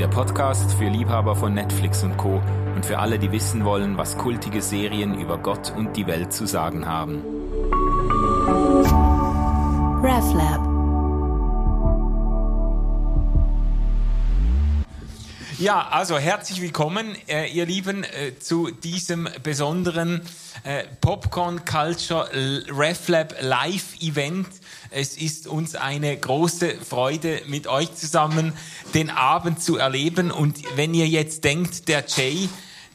der Podcast für Liebhaber von Netflix und Co. und für alle, die wissen wollen, was kultige Serien über Gott und die Welt zu sagen haben. RefLab. Ja, also herzlich willkommen, äh, ihr Lieben, äh, zu diesem besonderen äh, Popcorn Culture RefLab Live Event. Es ist uns eine große Freude, mit euch zusammen den Abend zu erleben. Und wenn ihr jetzt denkt, der Jay,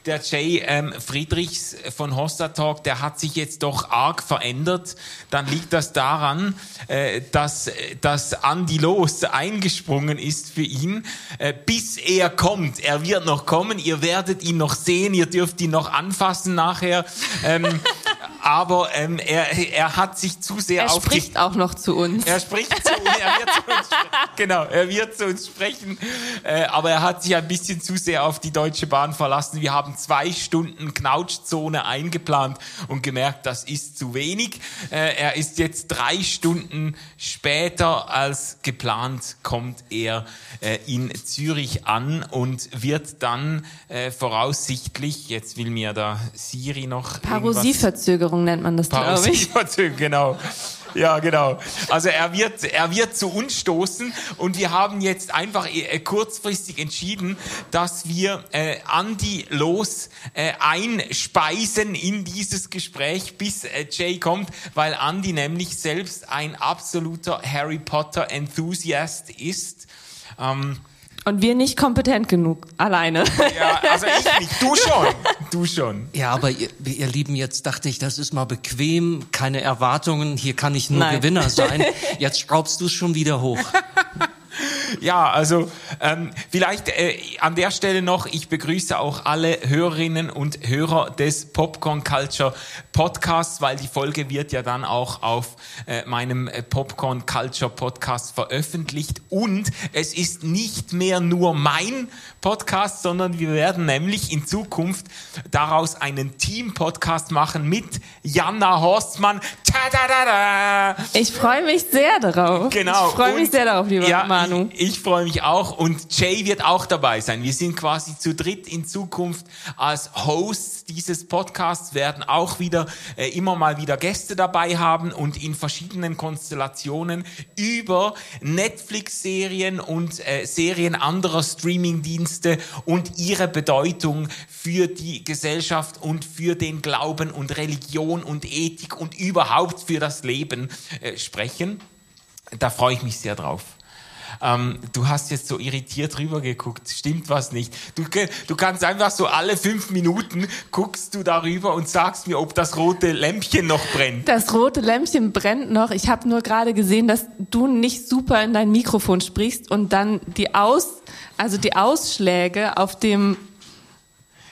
der Jay ähm, Friedrichs von Hosta Talk, der hat sich jetzt doch arg verändert, dann liegt das daran, äh, dass, dass Andy Los eingesprungen ist für ihn, äh, bis er kommt. Er wird noch kommen, ihr werdet ihn noch sehen, ihr dürft ihn noch anfassen nachher. Ähm, aber ähm, er, er hat sich zu sehr er auf... Er spricht auch noch zu uns. Er spricht zu uns, er wird zu uns genau, er wird zu uns sprechen, äh, aber er hat sich ein bisschen zu sehr auf die Deutsche Bahn verlassen. Wir haben zwei Stunden Knautschzone eingeplant und gemerkt, das ist zu wenig. Äh, er ist jetzt drei Stunden später als geplant, kommt er äh, in Zürich an und wird dann äh, voraussichtlich, jetzt will mir da Siri noch... Parosieverzögerung nennt man das, glaube ich. Parosieverzögerung, genau. Ja, genau. Also er wird, er wird zu uns stoßen und wir haben jetzt einfach äh, kurzfristig entschieden, dass wir äh, Andy los äh, einspeisen in dieses Gespräch, bis äh, Jay kommt, weil Andy nämlich selbst ein absoluter Harry Potter Enthusiast ist. Ähm, und wir nicht kompetent genug, alleine. Ja, also ich nicht, du schon. Du schon. Ja, aber ihr, ihr Lieben, jetzt dachte ich, das ist mal bequem, keine Erwartungen, hier kann ich nur Nein. Gewinner sein. Jetzt schraubst du es schon wieder hoch. Ja, also ähm, vielleicht äh, an der Stelle noch, ich begrüße auch alle Hörerinnen und Hörer des Popcorn Culture Podcasts, weil die Folge wird ja dann auch auf äh, meinem äh, Popcorn Culture Podcast veröffentlicht. Und es ist nicht mehr nur mein Podcast, sondern wir werden nämlich in Zukunft daraus einen Team-Podcast machen mit Jana Horstmann. Ta-da-da-da. Ich freue mich sehr darauf. Genau. Ich freue mich sehr darauf, lieber ja, Manu. Ich, ich freue mich auch und Jay wird auch dabei sein. Wir sind quasi zu dritt in Zukunft als Hosts dieses Podcasts, werden auch wieder äh, immer mal wieder Gäste dabei haben und in verschiedenen Konstellationen über Netflix-Serien und äh, Serien anderer Streaming-Dienste und ihre Bedeutung für die Gesellschaft und für den Glauben und Religion und Ethik und überhaupt für das Leben äh, sprechen. Da freue ich mich sehr drauf ähm, du hast jetzt so irritiert rübergeguckt, stimmt was nicht. Du, du kannst einfach so alle fünf Minuten guckst du darüber und sagst mir, ob das rote Lämpchen noch brennt. Das rote Lämpchen brennt noch. Ich habe nur gerade gesehen, dass du nicht super in dein Mikrofon sprichst und dann die Aus, also die Ausschläge auf dem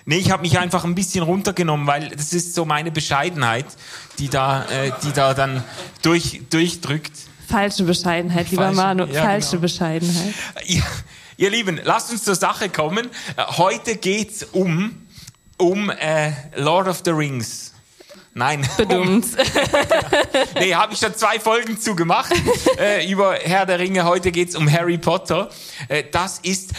Nee, ich habe mich einfach ein bisschen runtergenommen, weil das ist so meine Bescheidenheit, die da, äh, die da dann durch, durchdrückt. Falsche Bescheidenheit, lieber Falsche, Manu. Ja, falsche genau. Bescheidenheit. Ja, ihr Lieben, lasst uns zur Sache kommen. Heute geht's um, um äh, Lord of the Rings. Nein. Bedummt. nee, habe ich schon zwei Folgen zu gemacht äh, über Herr der Ringe. Heute geht's um Harry Potter. Äh, das ist,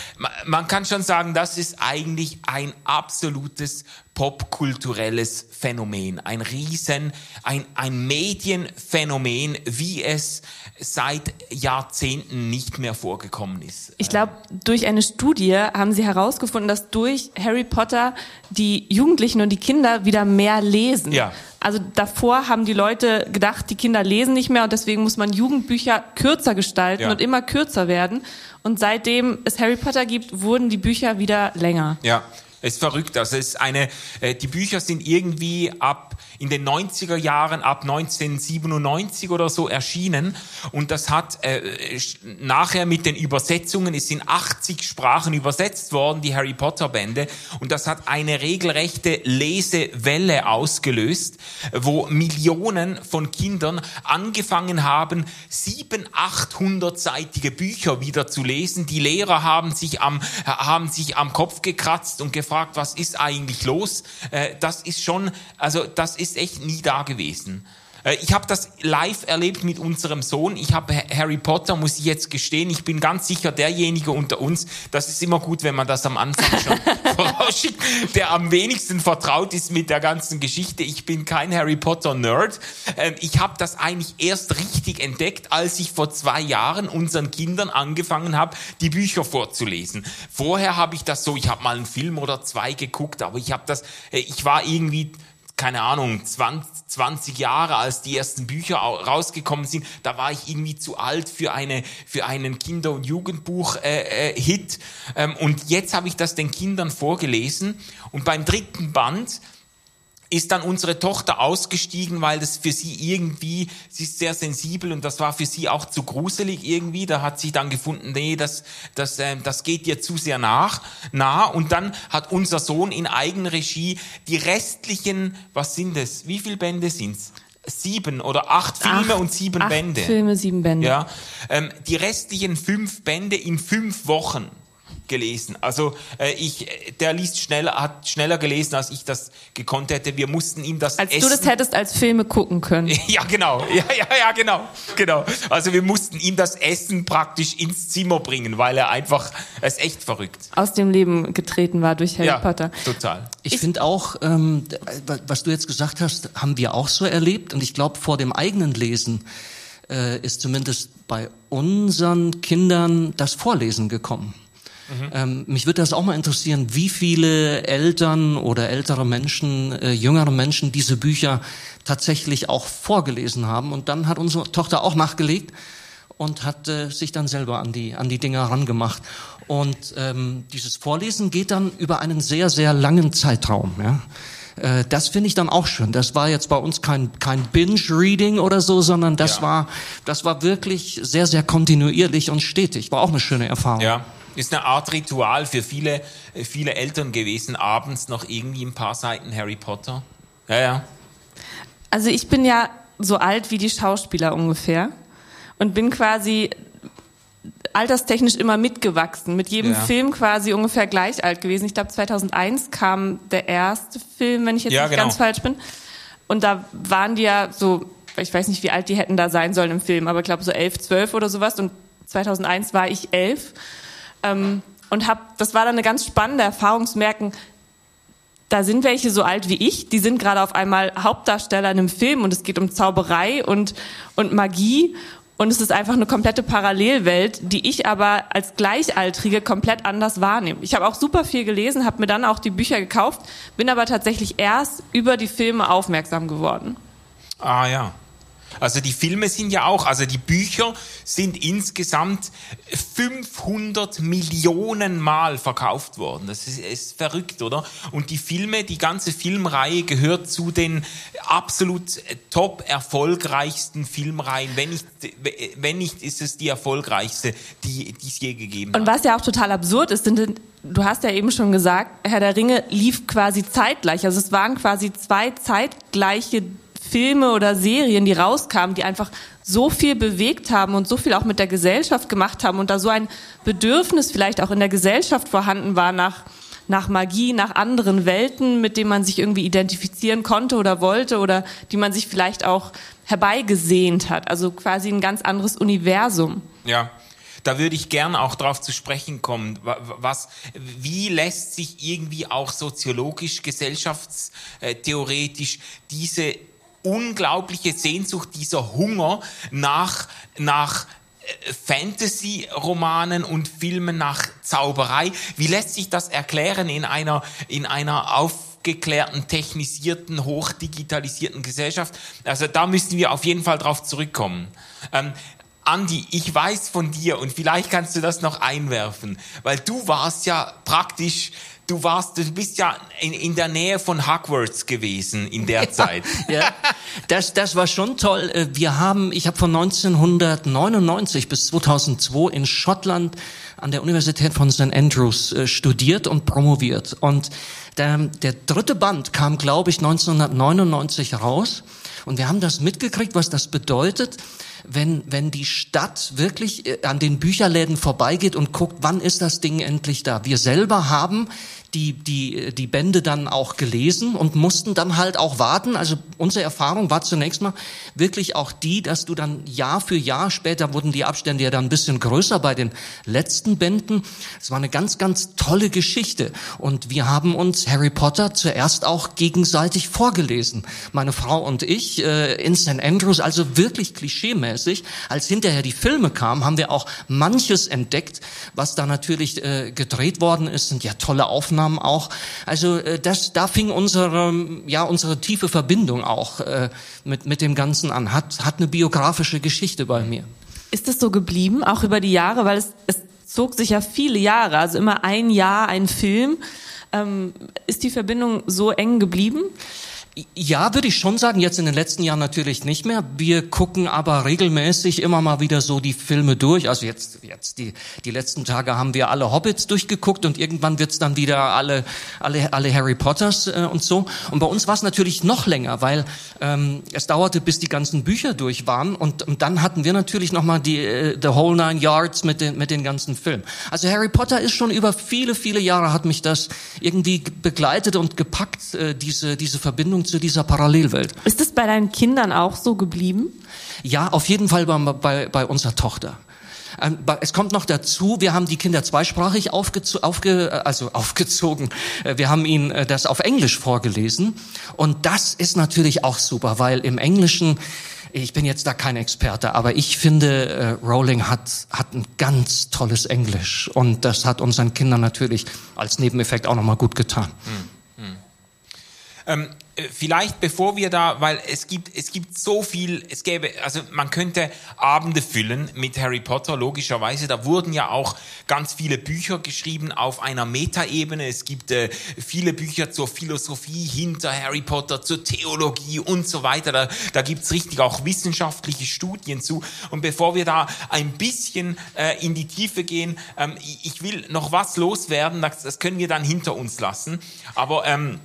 man kann schon sagen, das ist eigentlich ein absolutes popkulturelles Phänomen, ein Riesen, ein, ein Medienphänomen, wie es seit Jahrzehnten nicht mehr vorgekommen ist. Ich glaube, durch eine Studie haben sie herausgefunden, dass durch Harry Potter die Jugendlichen und die Kinder wieder mehr lesen. Ja. Also davor haben die Leute gedacht, die Kinder lesen nicht mehr und deswegen muss man Jugendbücher kürzer gestalten ja. und immer kürzer werden. Und seitdem es Harry Potter gibt, wurden die Bücher wieder länger. Ja. Es ist verrückt. Also es ist eine, äh, die Bücher sind irgendwie ab in den 90er Jahren, ab 1997 oder so erschienen. Und das hat äh, nachher mit den Übersetzungen, es sind 80 Sprachen übersetzt worden, die Harry Potter Bände. Und das hat eine regelrechte Lesewelle ausgelöst, wo Millionen von Kindern angefangen haben, 700, 800-seitige Bücher wieder zu lesen. Die Lehrer haben sich am, haben sich am Kopf gekratzt und gefragt, gefragt, was ist eigentlich los? Äh, das ist schon, also das ist echt nie da gewesen. Äh, ich habe das live erlebt mit unserem Sohn. Ich habe Harry Potter, muss ich jetzt gestehen. Ich bin ganz sicher derjenige unter uns, das ist immer gut, wenn man das am Anfang schon vorausschickt, der am wenigsten vertraut ist mit der ganzen Geschichte. Ich bin kein Harry Potter-Nerd. Ähm, ich habe das eigentlich erst richtig entdeckt, als ich vor zwei Jahren unseren Kindern angefangen habe, die Bücher vorzulesen. Vorher habe ich das so, ich habe mal einen Film oder zwei geguckt, aber ich habe das, äh, ich war irgendwie keine Ahnung, 20, 20 Jahre, als die ersten Bücher rausgekommen sind, da war ich irgendwie zu alt für eine für einen Kinder- und Jugendbuch-Hit. Äh, äh, ähm, und jetzt habe ich das den Kindern vorgelesen und beim dritten Band ist dann unsere Tochter ausgestiegen, weil das für sie irgendwie, sie ist sehr sensibel und das war für sie auch zu gruselig irgendwie. Da hat sie dann gefunden, nee, das, das, äh, das geht ihr zu sehr nach, nah. Und dann hat unser Sohn in Eigenregie die restlichen, was sind es? Wie viele Bände sind's? sieben oder acht Filme acht, und sieben acht Bände. Filme, sieben Bände. Ja, ähm, die restlichen fünf Bände in fünf Wochen gelesen. Also äh, ich, der liest schneller, hat schneller gelesen, als ich das gekonnt hätte. Wir mussten ihm das Als Essen du das hättest als Filme gucken können. ja, genau. Ja, ja, ja, genau. Genau. Also wir mussten ihm das Essen praktisch ins Zimmer bringen, weil er einfach, er ist echt verrückt. Aus dem Leben getreten war durch Harry ja, Potter. total. Ich, ich finde auch, ähm, was du jetzt gesagt hast, haben wir auch so erlebt. Und ich glaube, vor dem eigenen Lesen äh, ist zumindest bei unseren Kindern das Vorlesen gekommen. Mhm. Ähm, mich würde das auch mal interessieren, wie viele Eltern oder ältere Menschen, äh, jüngere Menschen diese Bücher tatsächlich auch vorgelesen haben. Und dann hat unsere Tochter auch nachgelegt und hat äh, sich dann selber an die, an die Dinger rangemacht. Und ähm, dieses Vorlesen geht dann über einen sehr, sehr langen Zeitraum. Ja? Äh, das finde ich dann auch schön. Das war jetzt bei uns kein, kein Binge-Reading oder so, sondern das ja. war, das war wirklich sehr, sehr kontinuierlich und stetig. War auch eine schöne Erfahrung. Ja ist eine Art Ritual für viele, viele Eltern gewesen, abends noch irgendwie ein paar Seiten Harry Potter. Ja, ja. Also ich bin ja so alt wie die Schauspieler ungefähr und bin quasi alterstechnisch immer mitgewachsen, mit jedem ja. Film quasi ungefähr gleich alt gewesen. Ich glaube 2001 kam der erste Film, wenn ich jetzt ja, nicht genau. ganz falsch bin. Und da waren die ja so, ich weiß nicht, wie alt die hätten da sein sollen im Film, aber ich glaube so elf, zwölf oder sowas. Und 2001 war ich elf ähm, und hab, das war dann eine ganz spannende Erfahrung zu merken, da sind welche so alt wie ich, die sind gerade auf einmal Hauptdarsteller in einem Film und es geht um Zauberei und, und Magie und es ist einfach eine komplette Parallelwelt, die ich aber als Gleichaltrige komplett anders wahrnehme. Ich habe auch super viel gelesen, habe mir dann auch die Bücher gekauft, bin aber tatsächlich erst über die Filme aufmerksam geworden. Ah ja. Also die Filme sind ja auch, also die Bücher sind insgesamt 500 Millionen Mal verkauft worden. Das ist, ist verrückt, oder? Und die Filme, die ganze Filmreihe gehört zu den absolut top erfolgreichsten Filmreihen. Wenn nicht, wenn nicht ist es die erfolgreichste, die, die es je gegeben hat. Und was ja auch total absurd ist, sind du hast ja eben schon gesagt, Herr der Ringe lief quasi zeitgleich. Also es waren quasi zwei zeitgleiche Filme oder Serien, die rauskamen, die einfach so viel bewegt haben und so viel auch mit der Gesellschaft gemacht haben und da so ein Bedürfnis vielleicht auch in der Gesellschaft vorhanden war nach, nach Magie, nach anderen Welten, mit denen man sich irgendwie identifizieren konnte oder wollte oder die man sich vielleicht auch herbeigesehnt hat. Also quasi ein ganz anderes Universum. Ja. Da würde ich gern auch darauf zu sprechen kommen. Was, wie lässt sich irgendwie auch soziologisch, gesellschaftstheoretisch diese unglaubliche Sehnsucht, dieser Hunger nach, nach äh, Fantasy-Romanen und Filmen nach Zauberei. Wie lässt sich das erklären in einer, in einer aufgeklärten, technisierten, hochdigitalisierten Gesellschaft? Also da müssen wir auf jeden Fall drauf zurückkommen. Ähm, Andi, ich weiß von dir und vielleicht kannst du das noch einwerfen, weil du warst ja praktisch du warst, du bist ja in, in der Nähe von Hogwarts gewesen in der ja, Zeit. Ja, das, das war schon toll. Äh, wir haben, ich habe von 1999 bis 2002 in Schottland an der Universität von St. Andrews äh, studiert und promoviert. Und der, der dritte Band kam, glaube ich, 1999 raus. Und wir haben das mitgekriegt, was das bedeutet, wenn, wenn die Stadt wirklich äh, an den Bücherläden vorbeigeht und guckt, wann ist das Ding endlich da. Wir selber haben die, die, die Bände dann auch gelesen und mussten dann halt auch warten. Also unsere Erfahrung war zunächst mal wirklich auch die, dass du dann Jahr für Jahr, später wurden die Abstände ja dann ein bisschen größer bei den letzten Bänden. Es war eine ganz, ganz tolle Geschichte. Und wir haben uns Harry Potter zuerst auch gegenseitig vorgelesen. Meine Frau und ich äh, in St. Andrews, also wirklich klischeemäßig. Als hinterher die Filme kamen, haben wir auch manches entdeckt, was da natürlich äh, gedreht worden ist. Sind ja tolle Aufnahmen Aufnahmen auch. Also äh, das, da fing unsere, ja, unsere tiefe Verbindung auch äh, mit, mit dem Ganzen an. Hat, hat eine biografische Geschichte bei mir. Ist das so geblieben, auch über die Jahre? Weil es, es zog sich ja viele Jahre, also immer ein Jahr, ein Film. Ähm, ist die Verbindung so eng geblieben? Ja, würde ich schon sagen. Jetzt in den letzten Jahren natürlich nicht mehr. Wir gucken aber regelmäßig immer mal wieder so die Filme durch. Also jetzt, jetzt die, die letzten Tage haben wir alle Hobbits durchgeguckt und irgendwann wird's dann wieder alle, alle, alle Harry Potters äh, und so. Und bei uns war es natürlich noch länger, weil ähm, es dauerte, bis die ganzen Bücher durch waren. Und, und dann hatten wir natürlich noch mal die äh, The Whole Nine Yards mit den, mit den ganzen Filmen. Also Harry Potter ist schon über viele, viele Jahre hat mich das irgendwie begleitet und gepackt, äh, diese, diese Verbindung Beziehung zu dieser Parallelwelt. Ist es bei deinen Kindern auch so geblieben? Ja, auf jeden Fall bei, bei, bei unserer Tochter. Ähm, es kommt noch dazu, wir haben die Kinder zweisprachig aufgezo aufge äh, also aufgezogen. Äh, wir haben ihnen äh, das auf Englisch vorgelesen. Und das ist natürlich auch super, weil im Englischen, ich bin jetzt da kein Experte, aber ich finde, Rowling hat, hat ein ganz tolles Englisch. Und das hat unseren Kindern natürlich als Nebeneffekt auch nochmal gut getan. Hm, hm. Ähm äh, vielleicht bevor wir da, weil es gibt, es gibt so viel, es gäbe, also man könnte Abende füllen mit Harry Potter, logischerweise. Da wurden ja auch ganz viele Bücher geschrieben auf einer Metaebene. Es gibt äh, viele Bücher zur Philosophie hinter Harry Potter, zur Theologie und so weiter. Da, da gibt's richtig auch wissenschaftliche Studien zu. Und bevor wir da ein bisschen äh, in die Tiefe gehen, ähm, ich will noch was loswerden, das, das können wir dann hinter uns lassen. Aber ähm,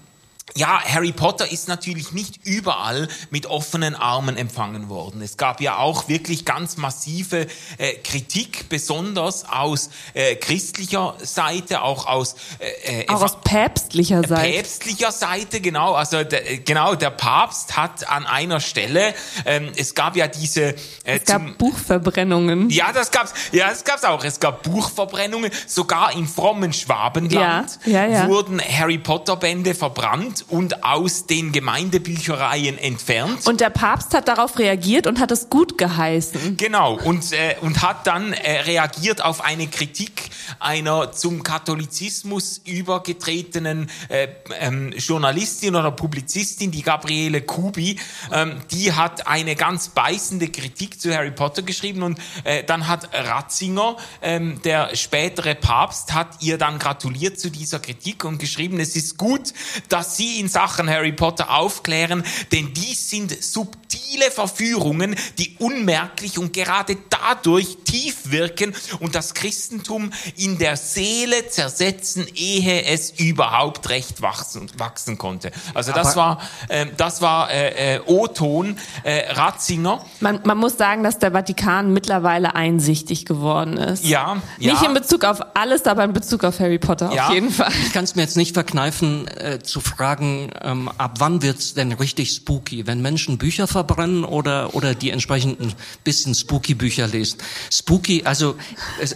ja, Harry Potter ist natürlich nicht überall mit offenen Armen empfangen worden. Es gab ja auch wirklich ganz massive äh, Kritik, besonders aus äh, christlicher Seite, auch aus äh, äh auch aus päpstlicher Seite. Päpstlicher Seite, genau. Also der, äh, genau der Papst hat an einer Stelle, ähm, es gab ja diese. Äh, es gab zum, Buchverbrennungen. Ja, das gab's. Ja, das gab's auch. Es gab Buchverbrennungen. Sogar im frommen Schwabenland ja, ja, ja. wurden Harry Potter Bände verbrannt entfernt und aus den Gemeindebüchereien entfernt. Und der Papst hat darauf reagiert und hat es gut geheißen. Genau, und, äh, und hat dann äh, reagiert auf eine Kritik einer zum Katholizismus übergetretenen äh, ähm, Journalistin oder Publizistin, die Gabriele Kubi. Ähm, die hat eine ganz beißende Kritik zu Harry Potter geschrieben und äh, dann hat Ratzinger, ähm, der spätere Papst, hat ihr dann gratuliert zu dieser Kritik und geschrieben, es ist gut, dass sie Sie in Sachen Harry Potter aufklären, denn dies sind subtile Verführungen, die unmerklich und gerade dadurch tief wirken und das Christentum in der Seele zersetzen, ehe es überhaupt recht wachsen, wachsen konnte. Also das Aber war, äh, das war äh, äh, O-Ton äh, Ratzinger. Man, man muss sagen, dass der Vatikan mittlerweile einsichtig geworden ist. Ja, ja. Nicht in Bezug auf alles, aber in Bezug auf Harry Potter ja. auf jeden Fall. Ich kann es mir jetzt nicht verkneifen äh, zu fragen, fragen, ähm, ab wann wird's denn richtig spooky? Wenn Menschen Bücher verbrennen oder, oder die entsprechenden bisschen spooky Bücher lesen? Spooky, also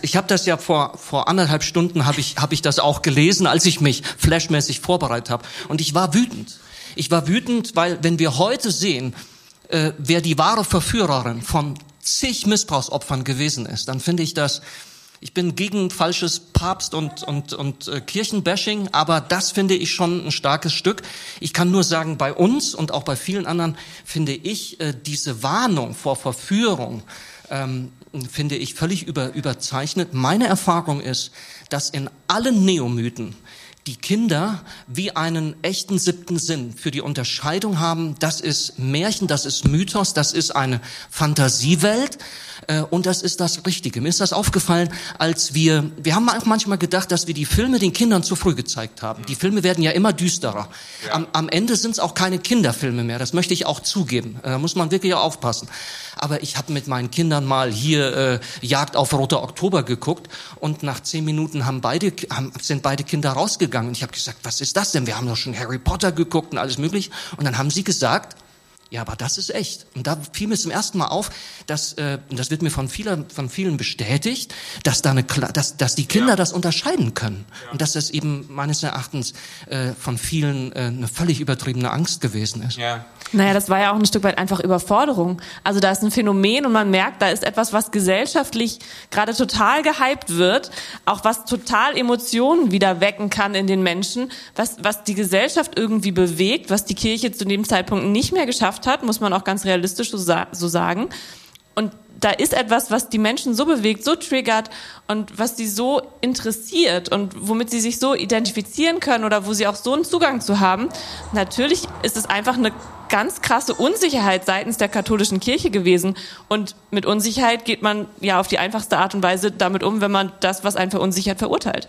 ich habe das ja vor, vor anderthalb Stunden habe ich, hab ich das auch gelesen, als ich mich flashmäßig vorbereitet habe. Und ich war wütend. Ich war wütend, weil wenn wir heute sehen, äh, wer die wahre Verführerin von zig Missbrauchsopfern gewesen ist, dann finde ich das ich bin gegen falsches Papst- und, und, und äh, Kirchenbashing, aber das finde ich schon ein starkes Stück. Ich kann nur sagen, bei uns und auch bei vielen anderen finde ich äh, diese Warnung vor Verführung, ähm, finde ich völlig über, überzeichnet. Meine Erfahrung ist, dass in allen Neomythen die Kinder wie einen echten siebten Sinn für die Unterscheidung haben, das ist Märchen, das ist Mythos, das ist eine Fantasiewelt und das ist das Richtige. Mir ist das aufgefallen, als wir, wir haben auch manchmal gedacht, dass wir die Filme den Kindern zu früh gezeigt haben. Die Filme werden ja immer düsterer. Ja. Am, am Ende sind es auch keine Kinderfilme mehr, das möchte ich auch zugeben. Äh, da muss man wirklich auch aufpassen. Aber ich habe mit meinen Kindern mal hier äh, Jagd auf Roter Oktober geguckt und nach zehn Minuten haben beide, haben, sind beide Kinder rausgegangen. Und ich habe gesagt, was ist das denn? Wir haben doch schon Harry Potter geguckt und alles möglich. Und dann haben sie gesagt, ja, aber das ist echt. Und da fiel mir zum ersten Mal auf, dass, äh, und das wird mir von, vielen, von vielen bestätigt, dass, da eine, dass, dass die Kinder ja. das unterscheiden können. Ja. Und dass das eben meines Erachtens äh, von vielen äh, eine völlig übertriebene Angst gewesen ist. Ja. Naja, das war ja auch ein Stück weit einfach Überforderung. Also da ist ein Phänomen und man merkt, da ist etwas, was gesellschaftlich gerade total gehypt wird, auch was total Emotionen wieder wecken kann in den Menschen, was, was die Gesellschaft irgendwie bewegt, was die Kirche zu dem Zeitpunkt nicht mehr geschafft geschafft hat, muss man auch ganz realistisch so, so sagen. Und da ist etwas, was die Menschen so bewegt, so triggert und was sie so interessiert und womit sie sich so identifizieren können oder wo sie auch so einen Zugang zu haben. Natürlich ist es einfach eine ganz krasse Unsicherheit seitens der katholischen Kirche gewesen. Und mit Unsicherheit geht man ja auf die einfachste Art und Weise damit um, wenn man das, was einen verunsichert, verurteilt.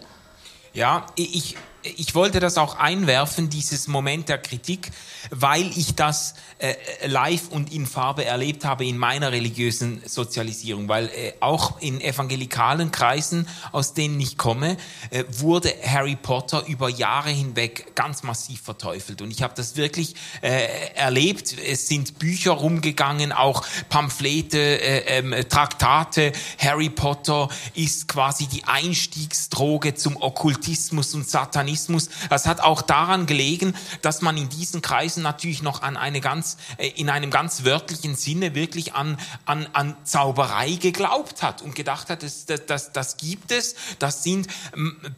Ja, ich, ich wollte das auch einwerfen, dieses Moment der Kritik, weil ich das äh, live und in Farbe erlebt habe in meiner religiösen Sozialisierung, weil äh, auch in evangelikalen Kreisen, aus denen ich komme, äh, wurde Harry Potter über Jahre hinweg ganz massiv verteufelt. Und ich habe das wirklich äh, erlebt. Es sind Bücher rumgegangen, auch Pamphlete, äh, ähm, Traktate. Harry Potter ist quasi die Einstiegsdroge zum Okkultismus und Satanismus Satanismus. Das hat auch daran gelegen, dass man in diesen Kreisen natürlich noch an eine ganz, äh, in einem ganz wörtlichen Sinne wirklich an, an, an Zauberei geglaubt hat und gedacht hat, das, das, das, das gibt es, das sind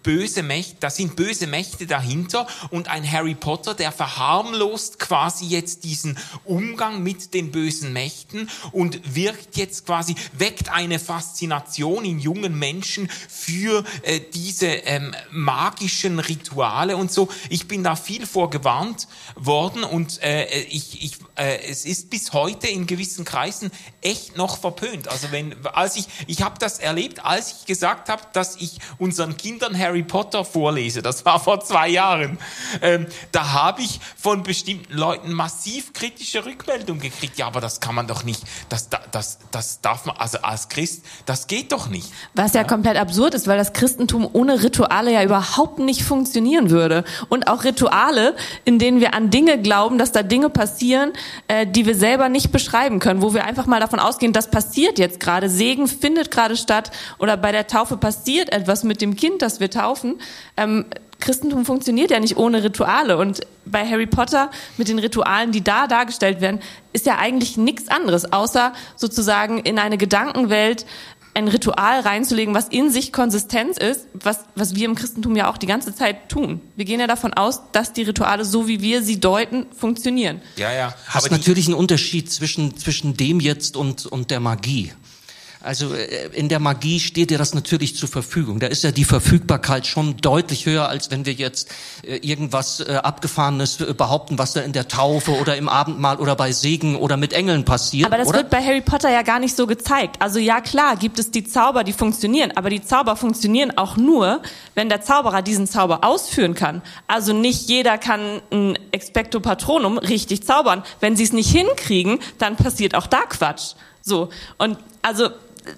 böse Mächte, das sind böse Mächte dahinter und ein Harry Potter, der verharmlost quasi jetzt diesen Umgang mit den bösen Mächten und wirkt jetzt quasi, weckt eine Faszination in jungen Menschen für äh, diese ähm, magischen Rituale Rituale und so. Ich bin da viel vorgewarnt worden und äh, ich, ich, äh, es ist bis heute in gewissen Kreisen echt noch verpönt. Also wenn, als ich, ich habe das erlebt, als ich gesagt habe, dass ich unseren Kindern Harry Potter vorlese. Das war vor zwei Jahren. Ähm, da habe ich von bestimmten Leuten massiv kritische Rückmeldungen gekriegt. Ja, aber das kann man doch nicht. Das, das, das darf man, also als Christ, das geht doch nicht. Was ja, ja komplett absurd ist, weil das Christentum ohne Rituale ja überhaupt nicht funktionieren würde. Und auch Rituale, in denen wir an Dinge glauben, dass da Dinge passieren, äh, die wir selber nicht beschreiben können, wo wir einfach mal davon ausgehen, das passiert jetzt gerade, Segen findet gerade statt oder bei der Taufe passiert etwas mit dem Kind, das wir taufen. Ähm, Christentum funktioniert ja nicht ohne Rituale. Und bei Harry Potter mit den Ritualen, die da dargestellt werden, ist ja eigentlich nichts anderes, außer sozusagen in eine Gedankenwelt ein Ritual reinzulegen, was in sich Konsistenz ist, was, was wir im Christentum ja auch die ganze Zeit tun. Wir gehen ja davon aus, dass die Rituale, so wie wir sie deuten, funktionieren. Ja, ja. Hast natürlich einen Unterschied zwischen, zwischen dem jetzt und, und der Magie. Also äh, in der Magie steht dir das natürlich zur Verfügung. Da ist ja die Verfügbarkeit schon deutlich höher, als wenn wir jetzt äh, irgendwas äh, Abgefahrenes behaupten, was da in der Taufe oder im Abendmahl oder bei Segen oder mit Engeln passiert. Aber das oder? wird bei Harry Potter ja gar nicht so gezeigt. Also ja klar, gibt es die Zauber, die funktionieren, aber die Zauber funktionieren auch nur, wenn der Zauberer diesen Zauber ausführen kann. Also nicht jeder kann ein Expecto Patronum richtig zaubern. Wenn sie es nicht hinkriegen, dann passiert auch da Quatsch. So. Und also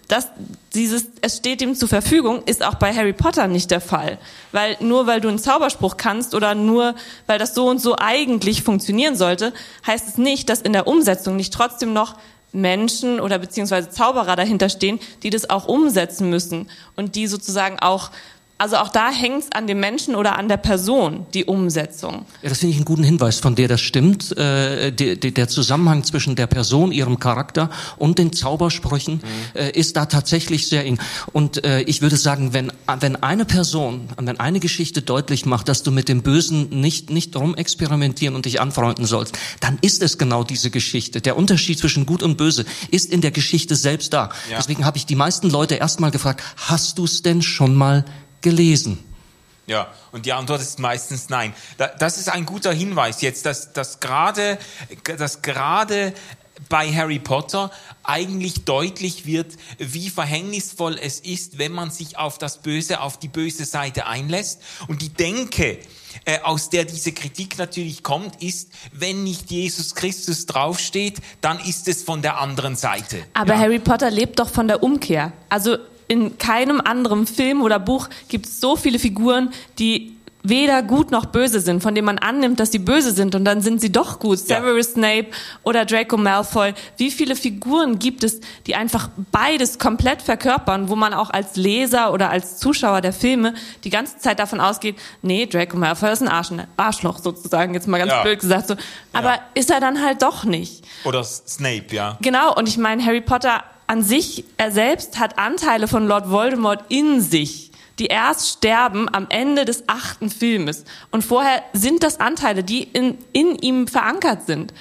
das, dieses, es steht ihm zur Verfügung, ist auch bei Harry Potter nicht der Fall. Weil nur weil du einen Zauberspruch kannst oder nur weil das so und so eigentlich funktionieren sollte, heißt es nicht, dass in der Umsetzung nicht trotzdem noch Menschen oder beziehungsweise Zauberer dahinter stehen, die das auch umsetzen müssen und die sozusagen auch also auch da hängt es an dem Menschen oder an der Person, die Umsetzung. Ja, das finde ich einen guten Hinweis von dir, das stimmt. Äh, die, die, der Zusammenhang zwischen der Person, ihrem Charakter und den Zaubersprüchen mhm. äh, ist da tatsächlich sehr eng. Und äh, ich würde sagen, wenn, wenn eine Person, wenn eine Geschichte deutlich macht, dass du mit dem Bösen nicht, nicht rumexperimentieren und dich anfreunden sollst, dann ist es genau diese Geschichte. Der Unterschied zwischen Gut und Böse ist in der Geschichte selbst da. Ja. Deswegen habe ich die meisten Leute erstmal gefragt, hast du es denn schon mal gelesen. Ja, und die Antwort ist meistens nein. Das ist ein guter Hinweis jetzt, dass, dass gerade, dass gerade bei Harry Potter eigentlich deutlich wird, wie verhängnisvoll es ist, wenn man sich auf das Böse, auf die böse Seite einlässt. Und die Denke, äh, aus der diese Kritik natürlich kommt, ist, wenn nicht Jesus Christus draufsteht, dann ist es von der anderen Seite. Aber ja. Harry Potter lebt doch von der Umkehr. Also in keinem anderen Film oder Buch gibt es so viele Figuren, die weder gut noch böse sind, von denen man annimmt, dass sie böse sind und dann sind sie doch gut. Ja. Severus Snape oder Draco Malfoy. Wie viele Figuren gibt es, die einfach beides komplett verkörpern, wo man auch als Leser oder als Zuschauer der Filme die ganze Zeit davon ausgeht, nee, Draco Malfoy ist ein Arschloch sozusagen, jetzt mal ganz ja. blöd gesagt so. Aber ja. ist er dann halt doch nicht. Oder Snape, ja. Genau, und ich meine, Harry Potter an sich, er selbst hat Anteile von Lord Voldemort in sich die erst sterben am Ende des achten Filmes. Und vorher sind das Anteile, die in, in ihm verankert sind.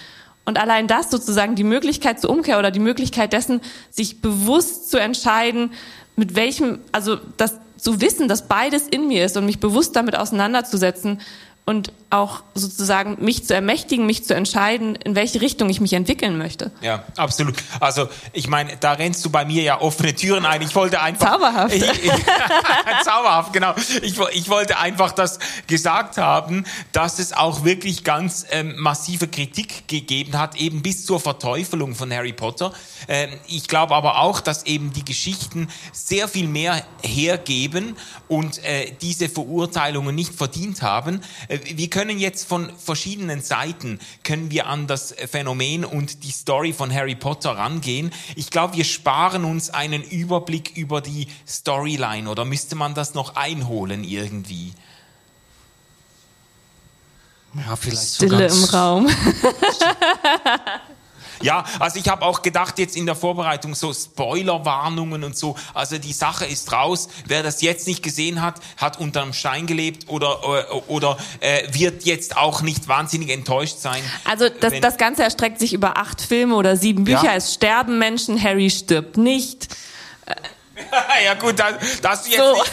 Und allein das sozusagen die Möglichkeit zur Umkehr oder die Möglichkeit dessen, sich bewusst zu entscheiden, mit welchem, also das zu wissen, dass beides in mir ist und mich bewusst damit auseinanderzusetzen, und auch sozusagen mich zu ermächtigen, mich zu entscheiden, in welche Richtung ich mich entwickeln möchte. Ja, absolut. Also ich meine, da rennst du bei mir ja offene Türen ein. Ich wollte einfach... Zauberhaft. Ich, ich, zauberhaft, genau. Ich, ich wollte einfach das gesagt haben, dass es auch wirklich ganz ähm, massive Kritik gegeben hat, eben bis zur Verteufelung von Harry Potter. Ähm, ich glaube aber auch, dass eben die Geschichten sehr viel mehr hergeben und äh, diese Verurteilungen nicht verdient haben. Äh, wir können jetzt von verschiedenen Seiten, können wir an das Phänomen und die Story von Harry Potter rangehen. Ich glaube, wir sparen uns einen Überblick über die Storyline oder müsste man das noch einholen irgendwie? Ja, vielleicht Stille im Raum. Ja, also ich habe auch gedacht jetzt in der Vorbereitung so Spoilerwarnungen und so. Also die Sache ist raus. Wer das jetzt nicht gesehen hat, hat unterm Stein gelebt oder äh, oder äh, wird jetzt auch nicht wahnsinnig enttäuscht sein. Also das, das Ganze erstreckt sich über acht Filme oder sieben Bücher. Ja. Es sterben Menschen, Harry stirbt nicht. ja gut, da, da, hast du jetzt so. nicht,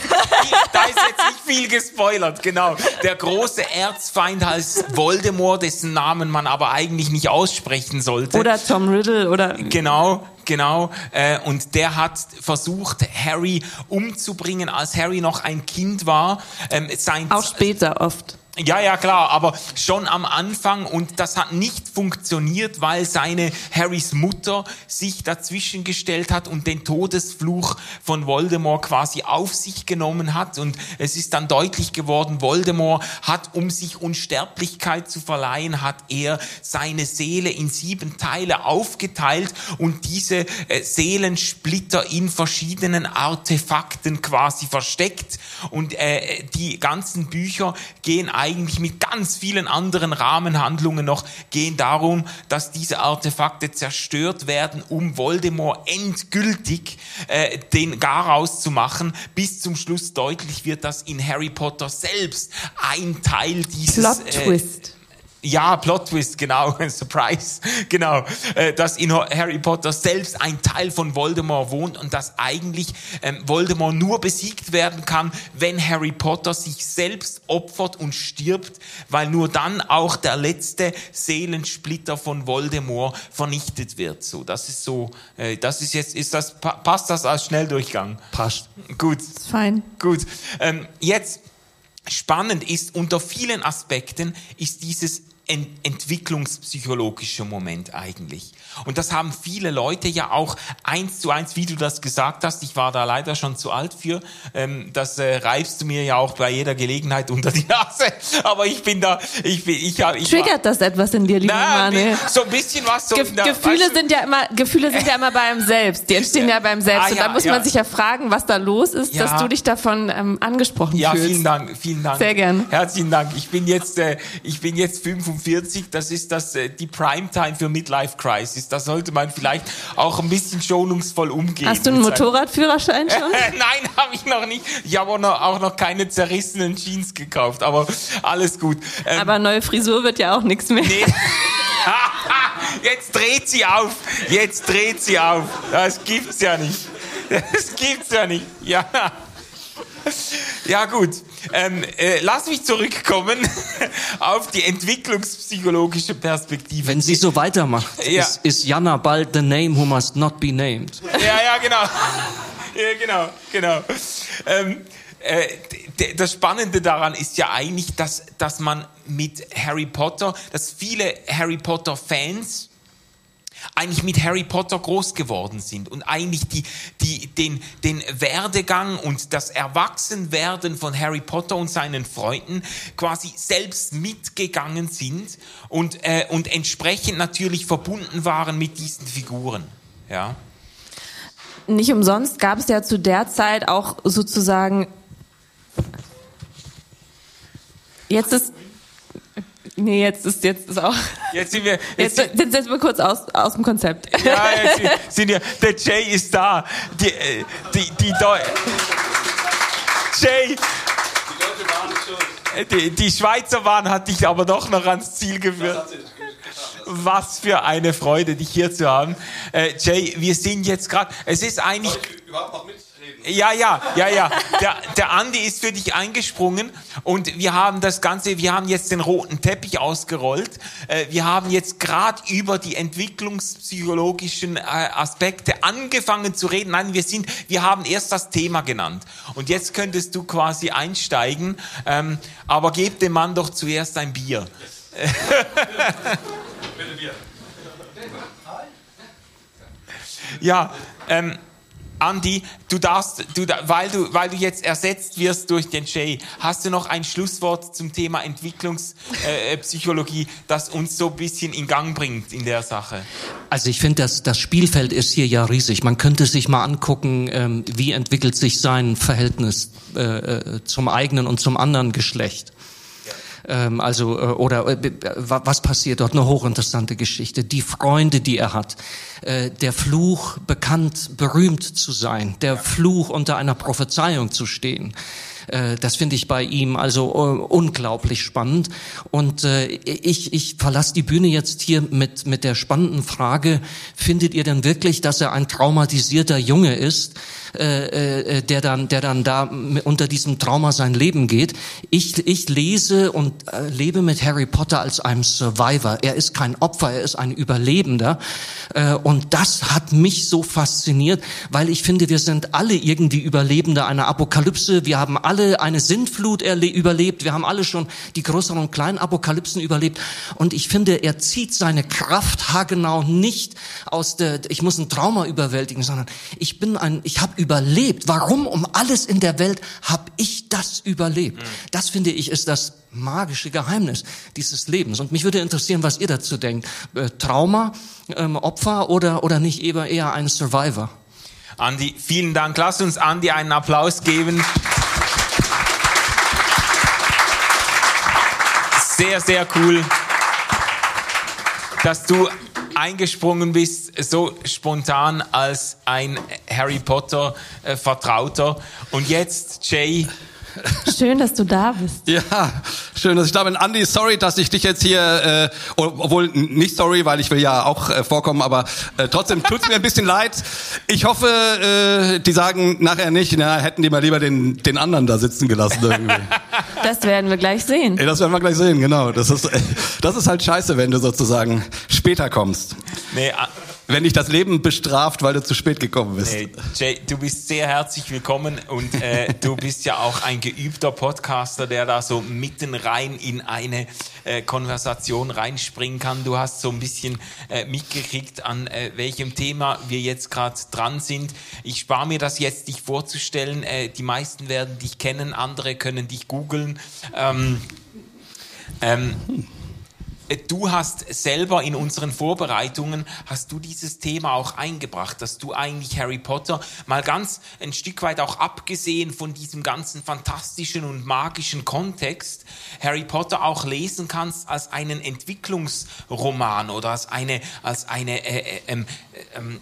da ist jetzt nicht viel gespoilert, genau. Der große Erzfeind heißt Voldemort, dessen Namen man aber eigentlich nicht aussprechen sollte. Oder Tom Riddle oder... Genau, genau. Äh, und der hat versucht, Harry umzubringen, als Harry noch ein Kind war. Ähm, Auch später oft. Ja, ja, klar, aber schon am Anfang und das hat nicht funktioniert, weil seine Harrys Mutter sich dazwischen gestellt hat und den Todesfluch von Voldemort quasi auf sich genommen hat und es ist dann deutlich geworden, Voldemort hat, um sich Unsterblichkeit zu verleihen, hat er seine Seele in sieben Teile aufgeteilt und diese äh, Seelensplitter in verschiedenen Artefakten quasi versteckt und äh, die ganzen Bücher gehen eigentlich mit ganz vielen anderen Rahmenhandlungen noch gehen darum, dass diese Artefakte zerstört werden, um Voldemort endgültig äh, den Garaus zu machen, bis zum Schluss deutlich wird, dass in Harry Potter selbst ein Teil dieses Plot Twist. Äh, ja, Plot Twist, genau, Surprise, genau, äh, dass in Harry Potter selbst ein Teil von Voldemort wohnt und dass eigentlich ähm, Voldemort nur besiegt werden kann, wenn Harry Potter sich selbst opfert und stirbt, weil nur dann auch der letzte Seelensplitter von Voldemort vernichtet wird. So, das ist so, äh, das ist jetzt, ist das, passt das als Schnelldurchgang? Passt. Gut. Ist fein. Gut. Ähm, jetzt spannend ist, unter vielen Aspekten ist dieses ent entwicklungspsychologischer Moment eigentlich. Und das haben viele Leute ja auch eins zu eins, wie du das gesagt hast. Ich war da leider schon zu alt für. Ähm, das äh, reibst du mir ja auch bei jeder Gelegenheit unter die Nase. Aber ich bin da, ich bin, ich, ich Triggert das etwas in dir, lieber Manuel? So ein bisschen was. So Ge der, Gefühle weißt du, sind ja immer, Gefühle sind ja immer bei einem selbst. Die entstehen ja beim Selbst. Ah, ja, und da muss ja. man sich ja fragen, was da los ist, ja. dass du dich davon ähm, angesprochen ja, fühlst. Ja, vielen Dank, vielen Dank. Sehr gern. Herzlichen Dank. Ich bin jetzt, äh, ich bin jetzt 45. Das ist das, äh, die Primetime für Midlife Crisis. Da sollte man vielleicht auch ein bisschen schonungsvoll umgehen. Hast du einen Motorradführerschein schon? Nein, habe ich noch nicht. Ich habe auch noch keine zerrissenen Jeans gekauft, aber alles gut. Ähm, aber neue Frisur wird ja auch nichts mehr. Nee. Jetzt dreht sie auf. Jetzt dreht sie auf. Das gibt's ja nicht. Das gibt's ja nicht. Ja. Ja, gut. Ähm, äh, lass mich zurückkommen auf die entwicklungspsychologische Perspektive. Wenn sie so weitermacht, ja. ist, ist Jana bald the name who must not be named. Ja, ja, genau. Ja, genau, genau. Ähm, äh, das Spannende daran ist ja eigentlich, dass, dass man mit Harry Potter, dass viele Harry Potter Fans eigentlich mit Harry Potter groß geworden sind und eigentlich die, die, den, den Werdegang und das Erwachsenwerden von Harry Potter und seinen Freunden quasi selbst mitgegangen sind und, äh, und entsprechend natürlich verbunden waren mit diesen Figuren. Ja. Nicht umsonst gab es ja zu der Zeit auch sozusagen Jetzt ist Nee, jetzt ist jetzt ist auch. Jetzt sind wir. Jetzt, jetzt, jetzt setzen wir kurz aus, aus dem Konzept. Ja, jetzt sind wir. Der Jay ist da. Die, äh, die, die Deu Jay. Die, die Schweizer Bahn hat dich aber doch noch ans Ziel geführt. Was für eine Freude, dich hier zu haben. Äh, Jay, wir sind jetzt gerade. Es ist eigentlich. Überhaupt noch mit? Ja, ja, ja, ja. Der, der Andi ist für dich eingesprungen und wir haben das Ganze, wir haben jetzt den roten Teppich ausgerollt. Äh, wir haben jetzt gerade über die entwicklungspsychologischen äh, Aspekte angefangen zu reden. Nein, wir sind, wir haben erst das Thema genannt. Und jetzt könntest du quasi einsteigen, ähm, aber gib dem Mann doch zuerst ein Bier. Bitte Bier. Ja, ähm, Andi, du darfst, du, weil, du, weil du jetzt ersetzt wirst durch den Jay, hast du noch ein Schlusswort zum Thema Entwicklungspsychologie, äh, das uns so ein bisschen in Gang bringt in der Sache? Also ich finde, das, das Spielfeld ist hier ja riesig. Man könnte sich mal angucken, ähm, wie entwickelt sich sein Verhältnis äh, äh zum eigenen und zum anderen Geschlecht ähm, also äh, oder äh, was passiert dort? Eine hochinteressante Geschichte. Die Freunde, die er hat, äh, der Fluch, bekannt, berühmt zu sein, der Fluch unter einer Prophezeiung zu stehen. Äh, das finde ich bei ihm also uh, unglaublich spannend. Und äh, ich, ich verlasse die Bühne jetzt hier mit, mit der spannenden Frage, findet ihr denn wirklich, dass er ein traumatisierter Junge ist? Äh, äh, der dann, der dann da unter diesem Trauma sein Leben geht. Ich, ich lese und äh, lebe mit Harry Potter als einem Survivor. Er ist kein Opfer, er ist ein Überlebender. Äh, und das hat mich so fasziniert, weil ich finde, wir sind alle irgendwie Überlebende einer Apokalypse. Wir haben alle eine Sintflut überlebt. Wir haben alle schon die größeren und kleinen Apokalypsen überlebt. Und ich finde, er zieht seine Kraft haargenau nicht aus der, ich muss ein Trauma überwältigen, sondern ich bin ein, ich habe überlebt. Warum um alles in der Welt habe ich das überlebt? Mhm. Das finde ich ist das magische Geheimnis dieses Lebens. Und mich würde interessieren, was ihr dazu denkt. Äh, Trauma, ähm, Opfer oder, oder nicht eher, eher ein Survivor? Andi, vielen Dank. Lass uns Andi einen Applaus geben. Sehr, sehr cool, dass du eingesprungen bist, so spontan als ein Harry Potter äh, Vertrauter. Und jetzt, Jay, Schön, dass du da bist. Ja, schön, dass ich da bin. Andy, sorry, dass ich dich jetzt hier, äh, obwohl nicht sorry, weil ich will ja auch äh, vorkommen, aber äh, trotzdem tut's mir ein bisschen leid. Ich hoffe, äh, die sagen nachher nicht, na, hätten die mal lieber den, den anderen da sitzen gelassen irgendwie. Das werden wir gleich sehen. Ja, das werden wir gleich sehen, genau. Das ist, das ist halt scheiße, wenn du sozusagen später kommst. Nee, wenn dich das Leben bestraft, weil du zu spät gekommen bist. Hey, Jay, du bist sehr herzlich willkommen und äh, du bist ja auch ein geübter Podcaster, der da so mitten rein in eine äh, Konversation reinspringen kann. Du hast so ein bisschen äh, mitgekriegt, an äh, welchem Thema wir jetzt gerade dran sind. Ich spare mir das jetzt, dich vorzustellen. Äh, die meisten werden dich kennen, andere können dich googeln. Ähm, ähm, du hast selber in unseren Vorbereitungen, hast du dieses Thema auch eingebracht, dass du eigentlich Harry Potter mal ganz ein Stück weit auch abgesehen von diesem ganzen fantastischen und magischen Kontext, Harry Potter auch lesen kannst als einen Entwicklungsroman oder als eine, als eine äh, äh, ähm,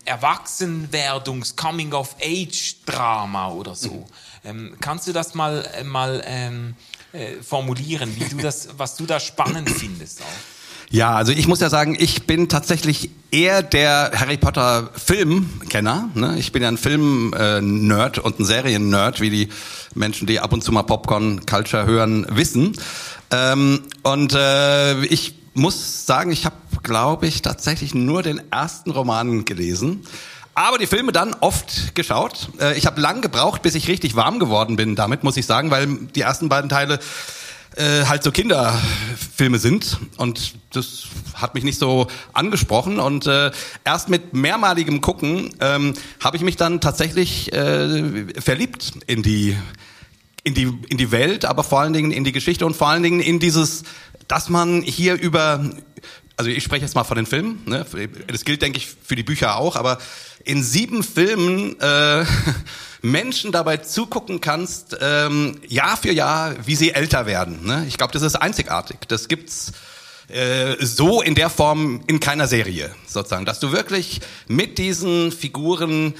äh, Erwachsenwerdungs-, Coming-of-Age-Drama oder so. Mhm. Ähm, kannst du das mal, äh, mal ähm, äh, formulieren, wie du das, was du da spannend findest auch? Ja, also ich muss ja sagen, ich bin tatsächlich eher der Harry Potter Filmkenner. Ne? Ich bin ja ein Film-Nerd und ein Serien-Nerd, wie die Menschen, die ab und zu mal Popcorn-Culture hören, wissen. Ähm, und äh, ich muss sagen, ich habe, glaube ich, tatsächlich nur den ersten Roman gelesen. Aber die Filme dann oft geschaut. Äh, ich habe lang gebraucht, bis ich richtig warm geworden bin damit, muss ich sagen, weil die ersten beiden Teile äh, halt so Kinderfilme sind und das hat mich nicht so angesprochen und äh, erst mit mehrmaligem Gucken ähm, habe ich mich dann tatsächlich äh, verliebt in die in die in die Welt, aber vor allen Dingen in die Geschichte und vor allen Dingen in dieses, dass man hier über also ich spreche jetzt mal von den Filmen, ne? das gilt denke ich für die Bücher auch, aber in sieben Filmen äh, Menschen dabei zugucken kannst, ähm, Jahr für Jahr, wie sie älter werden. Ne? Ich glaube, das ist einzigartig. Das gibt's äh, so in der Form in keiner Serie sozusagen, dass du wirklich mit diesen Figuren,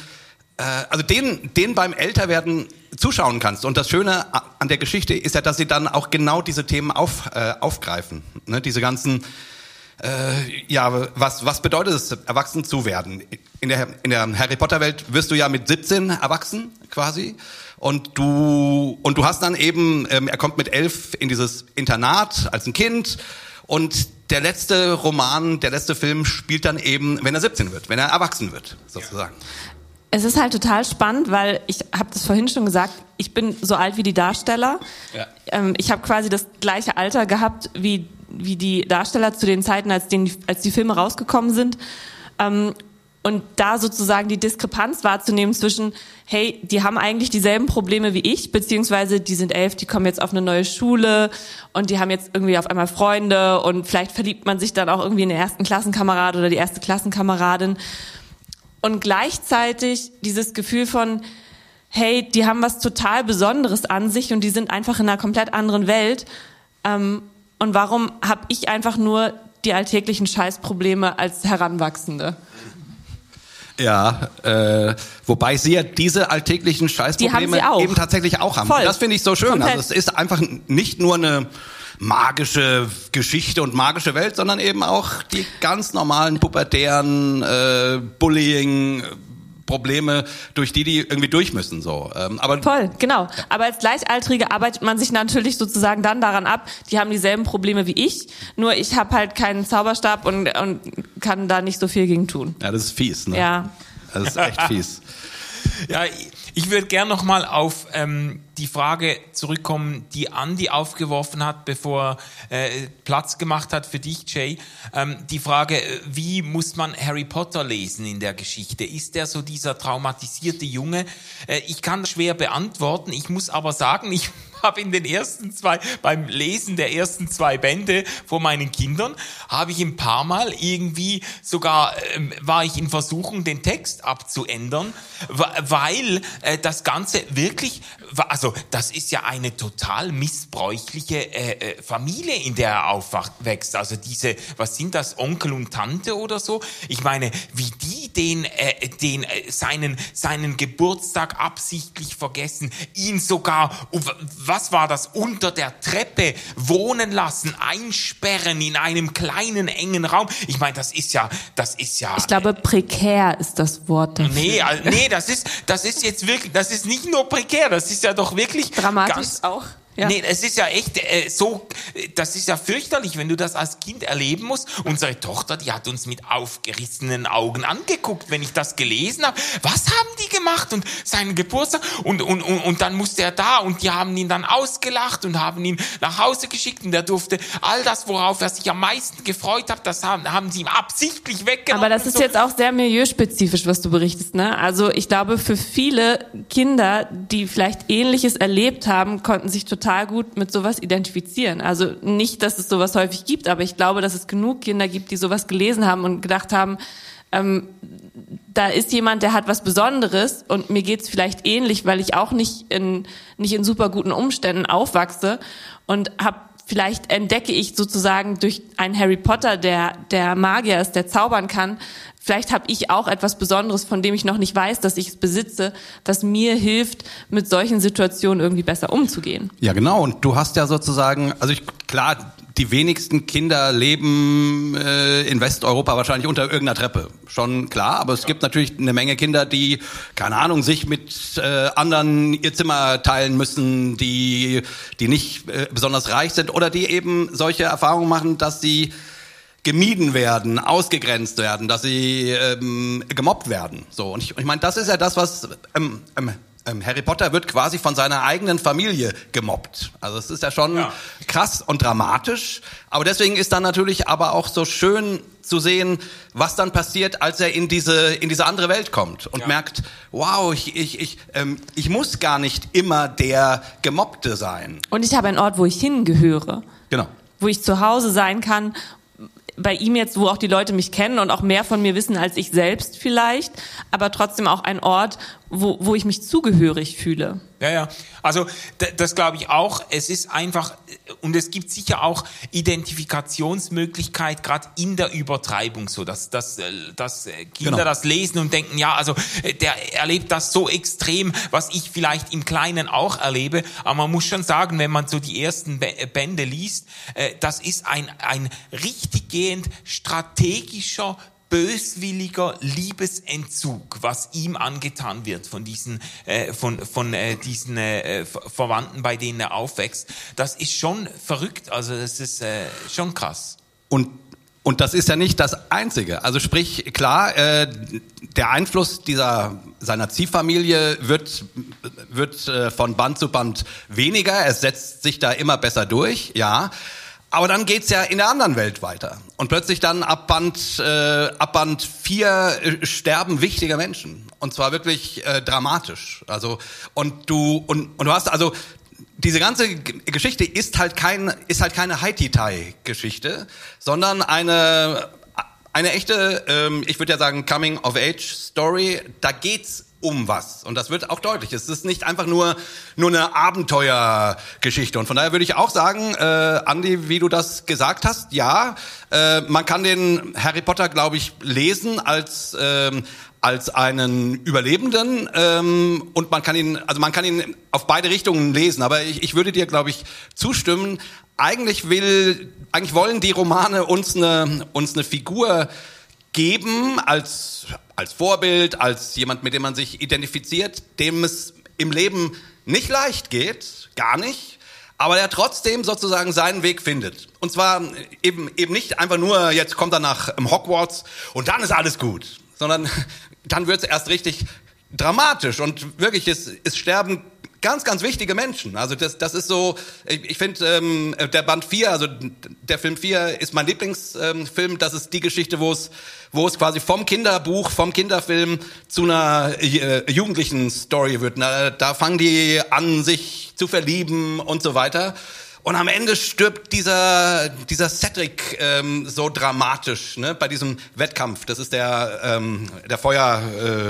äh, also den, den beim Älterwerden zuschauen kannst. Und das Schöne an der Geschichte ist ja, dass sie dann auch genau diese Themen auf, äh, aufgreifen. Ne? Diese ganzen äh, ja, was, was bedeutet es, erwachsen zu werden? In der, in der Harry Potter Welt wirst du ja mit 17 erwachsen quasi. Und du, und du hast dann eben, ähm, er kommt mit elf in dieses Internat als ein Kind. Und der letzte Roman, der letzte Film spielt dann eben, wenn er 17 wird, wenn er erwachsen wird, sozusagen. Es ist halt total spannend, weil ich habe das vorhin schon gesagt, ich bin so alt wie die Darsteller. Ja. Ähm, ich habe quasi das gleiche Alter gehabt wie wie die Darsteller zu den Zeiten, als, den, als die Filme rausgekommen sind. Ähm, und da sozusagen die Diskrepanz wahrzunehmen zwischen, hey, die haben eigentlich dieselben Probleme wie ich, beziehungsweise die sind elf, die kommen jetzt auf eine neue Schule und die haben jetzt irgendwie auf einmal Freunde und vielleicht verliebt man sich dann auch irgendwie in den ersten Klassenkamerad oder die erste Klassenkameradin. Und gleichzeitig dieses Gefühl von, hey, die haben was total Besonderes an sich und die sind einfach in einer komplett anderen Welt. Ähm, und warum habe ich einfach nur die alltäglichen Scheißprobleme als Heranwachsende? Ja, äh, wobei sie ja diese alltäglichen Scheißprobleme die eben tatsächlich auch haben. Voll. Das finde ich so schön. Komplett. Also es ist einfach nicht nur eine magische Geschichte und magische Welt, sondern eben auch die ganz normalen pubertären äh, Bullying, Probleme, durch die die irgendwie durch müssen. So. Ähm, aber Voll, genau. Ja. Aber als Gleichaltrige arbeitet man sich natürlich sozusagen dann daran ab, die haben dieselben Probleme wie ich, nur ich habe halt keinen Zauberstab und, und kann da nicht so viel gegen tun. Ja, das ist fies. Ne? Ja. Das ist echt fies. ja, ich würde gern noch mal auf ähm, die Frage zurückkommen, die Andy aufgeworfen hat, bevor äh, Platz gemacht hat für dich, Jay. Ähm, die Frage, äh, wie muss man Harry Potter lesen in der Geschichte? Ist er so dieser traumatisierte Junge? Äh, ich kann schwer beantworten. Ich muss aber sagen, ich habe in den ersten zwei, beim Lesen der ersten zwei Bände vor meinen Kindern, habe ich ein paar Mal irgendwie sogar, ähm, war ich in Versuchung, den Text abzuändern, weil äh, das Ganze wirklich, also das ist ja eine total missbräuchliche äh, äh, Familie, in der er aufwächst. Also diese, was sind das, Onkel und Tante oder so? Ich meine, wie die den, äh, den äh, seinen, seinen Geburtstag absichtlich vergessen, ihn sogar was war das, unter der Treppe wohnen lassen, einsperren in einem kleinen engen Raum. Ich meine, das ist ja, das ist ja. Ich glaube, prekär ist das Wort. Dafür. Nee, nee, das ist, das ist jetzt wirklich, das ist nicht nur prekär, das ist ja doch wirklich dramatisch ganz, auch. Ja. Nee, es ist ja echt äh, so, das ist ja fürchterlich, wenn du das als Kind erleben musst. Unsere Tochter, die hat uns mit aufgerissenen Augen angeguckt, wenn ich das gelesen habe. Was haben die gemacht? Und seinen Geburtstag und, und, und, und dann musste er da und die haben ihn dann ausgelacht und haben ihn nach Hause geschickt und er durfte all das, worauf er sich am meisten gefreut hat, das haben, haben sie ihm absichtlich weggenommen. Aber das ist so. jetzt auch sehr milieuspezifisch, was du berichtest, ne? Also ich glaube, für viele Kinder, die vielleicht Ähnliches erlebt haben, konnten sich total total gut mit sowas identifizieren. Also nicht, dass es sowas häufig gibt, aber ich glaube, dass es genug Kinder gibt, die sowas gelesen haben und gedacht haben, ähm, da ist jemand, der hat was Besonderes und mir geht's vielleicht ähnlich, weil ich auch nicht in nicht in super guten Umständen aufwachse und hab vielleicht entdecke ich sozusagen durch einen Harry Potter, der der Magier ist, der zaubern kann, vielleicht habe ich auch etwas Besonderes, von dem ich noch nicht weiß, dass ich es besitze, was mir hilft, mit solchen Situationen irgendwie besser umzugehen. Ja, genau. Und du hast ja sozusagen, also ich, klar, die wenigsten Kinder leben äh, in Westeuropa wahrscheinlich unter irgendeiner Treppe. Schon klar, aber es gibt natürlich eine Menge Kinder, die, keine Ahnung, sich mit äh, anderen ihr Zimmer teilen müssen, die, die nicht äh, besonders reich sind oder die eben solche Erfahrungen machen, dass sie gemieden werden, ausgegrenzt werden, dass sie ähm, gemobbt werden. So und ich, ich meine, das ist ja das, was ähm, ähm, ähm, Harry Potter wird quasi von seiner eigenen Familie gemobbt. Also es ist ja schon ja. krass und dramatisch. Aber deswegen ist dann natürlich aber auch so schön zu sehen, was dann passiert, als er in diese in diese andere Welt kommt und ja. merkt, wow, ich ich ich ähm, ich muss gar nicht immer der Gemobbte sein. Und ich habe einen Ort, wo ich hingehöre. Genau. Wo ich zu Hause sein kann bei ihm jetzt, wo auch die Leute mich kennen und auch mehr von mir wissen als ich selbst vielleicht, aber trotzdem auch ein Ort, wo, wo ich mich zugehörig fühle. Ja, ja. Also das glaube ich auch. Es ist einfach, und es gibt sicher auch Identifikationsmöglichkeit, gerade in der Übertreibung, so dass, dass, äh, dass Kinder genau. das lesen und denken, ja, also äh, der erlebt das so extrem, was ich vielleicht im Kleinen auch erlebe. Aber man muss schon sagen, wenn man so die ersten Bände liest, äh, das ist ein, ein richtiggehend strategischer böswilliger Liebesentzug, was ihm angetan wird von diesen, äh, von, von äh, diesen äh, Verwandten, bei denen er aufwächst. Das ist schon verrückt, also das ist äh, schon krass. Und und das ist ja nicht das Einzige. Also sprich, klar, äh, der Einfluss dieser seiner Ziehfamilie wird wird äh, von Band zu Band weniger. Es setzt sich da immer besser durch, ja. Aber dann geht's ja in der anderen Welt weiter. Und plötzlich dann ab Band, äh, ab Band 4 äh, sterben wichtige Menschen. Und zwar wirklich äh, dramatisch. Also, und du, und, und du hast also, diese ganze Geschichte ist halt kein, ist halt keine Haiti-Tai-Geschichte, sondern eine, eine echte, ähm, ich würde ja sagen, Coming-of-Age-Story. Da geht's um was. Und das wird auch deutlich. Es ist nicht einfach nur, nur eine Abenteuergeschichte. Und von daher würde ich auch sagen, äh, Andi, wie du das gesagt hast, ja, äh, man kann den Harry Potter, glaube ich, lesen als, ähm, als einen Überlebenden ähm, und man kann ihn, also man kann ihn auf beide Richtungen lesen. Aber ich, ich würde dir, glaube ich, zustimmen. Eigentlich will, eigentlich wollen die Romane uns eine, uns eine Figur geben als, als Vorbild, als jemand, mit dem man sich identifiziert, dem es im Leben nicht leicht geht, gar nicht, aber der trotzdem sozusagen seinen Weg findet. Und zwar eben, eben nicht einfach nur, jetzt kommt er nach Hogwarts und dann ist alles gut, sondern dann wird es erst richtig dramatisch und wirklich, es, es sterben ganz, ganz wichtige Menschen. Also das, das ist so, ich, ich finde, ähm, der Band 4, also der Film 4 ist mein Lieblingsfilm. Ähm, das ist die Geschichte, wo es, wo es quasi vom Kinderbuch, vom Kinderfilm zu einer äh, jugendlichen Story wird. Na, da fangen die an, sich zu verlieben und so weiter. Und am Ende stirbt dieser, dieser Cedric ähm, so dramatisch ne, bei diesem Wettkampf. Das ist der, ähm, der Feuer...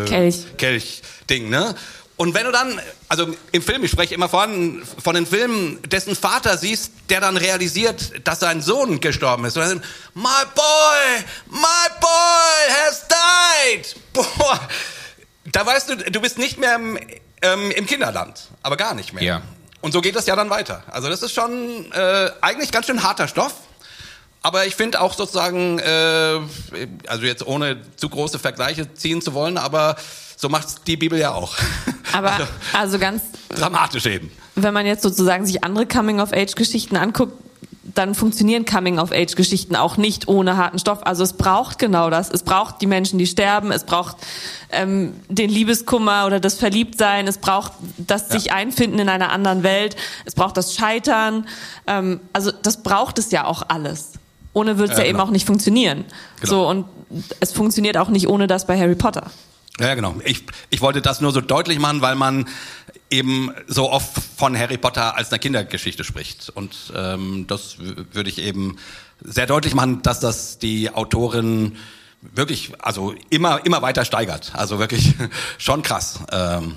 Äh, Kelch. Kelch-Ding, ne? Und wenn du dann, also im Film, ich spreche immer von, von den Filmen, dessen Vater siehst, der dann realisiert, dass sein Sohn gestorben ist. Und dann, my boy, my boy has died. Boah, da weißt du, du bist nicht mehr im, ähm, im Kinderland, aber gar nicht mehr. Ja. Und so geht das ja dann weiter. Also das ist schon äh, eigentlich ganz schön harter Stoff. Aber ich finde auch sozusagen, äh, also jetzt ohne zu große Vergleiche ziehen zu wollen, aber so macht die Bibel ja auch. Aber also, also ganz dramatisch eben. Wenn man jetzt sozusagen sich andere Coming-of-Age-Geschichten anguckt, dann funktionieren Coming-of-Age-Geschichten auch nicht ohne harten Stoff. Also es braucht genau das. Es braucht die Menschen, die sterben. Es braucht ähm, den Liebeskummer oder das Verliebtsein. Es braucht das sich einfinden in einer anderen Welt. Es braucht das Scheitern. Ähm, also das braucht es ja auch alles. Ohne wird es ja, ja genau. eben auch nicht funktionieren. Genau. So und es funktioniert auch nicht ohne das bei Harry Potter. Ja, genau. Ich, ich wollte das nur so deutlich machen, weil man eben so oft von Harry Potter als einer Kindergeschichte spricht. Und ähm, das würde ich eben sehr deutlich machen, dass das die Autorin wirklich, also immer, immer weiter steigert. Also wirklich schon krass. Ähm.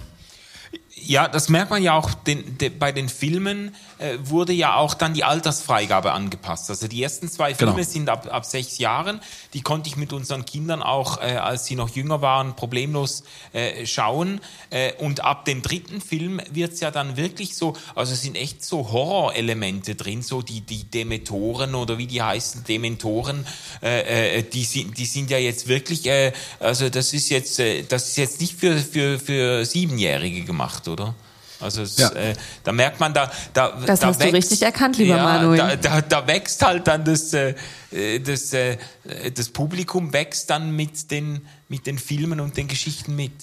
Ja, das merkt man ja auch den, de, bei den Filmen äh, wurde ja auch dann die Altersfreigabe angepasst. Also die ersten zwei Filme genau. sind ab, ab sechs Jahren. Die konnte ich mit unseren Kindern auch, äh, als sie noch jünger waren, problemlos äh, schauen. Äh, und ab dem dritten Film wird's ja dann wirklich so, also es sind echt so Horrorelemente drin, so die, die Dementoren oder wie die heißen, Dementoren, äh, äh, die, sind, die sind ja jetzt wirklich, äh, also das ist jetzt, äh, das ist jetzt nicht für, für, für Siebenjährige gemacht, oder? Also es, ja. äh, da merkt man, da, da Das da hast wächst, du richtig erkannt, lieber ja, Manuel. Da, da, da wächst halt dann das, äh, das, äh, das Publikum wächst dann mit den, mit den Filmen und den Geschichten mit.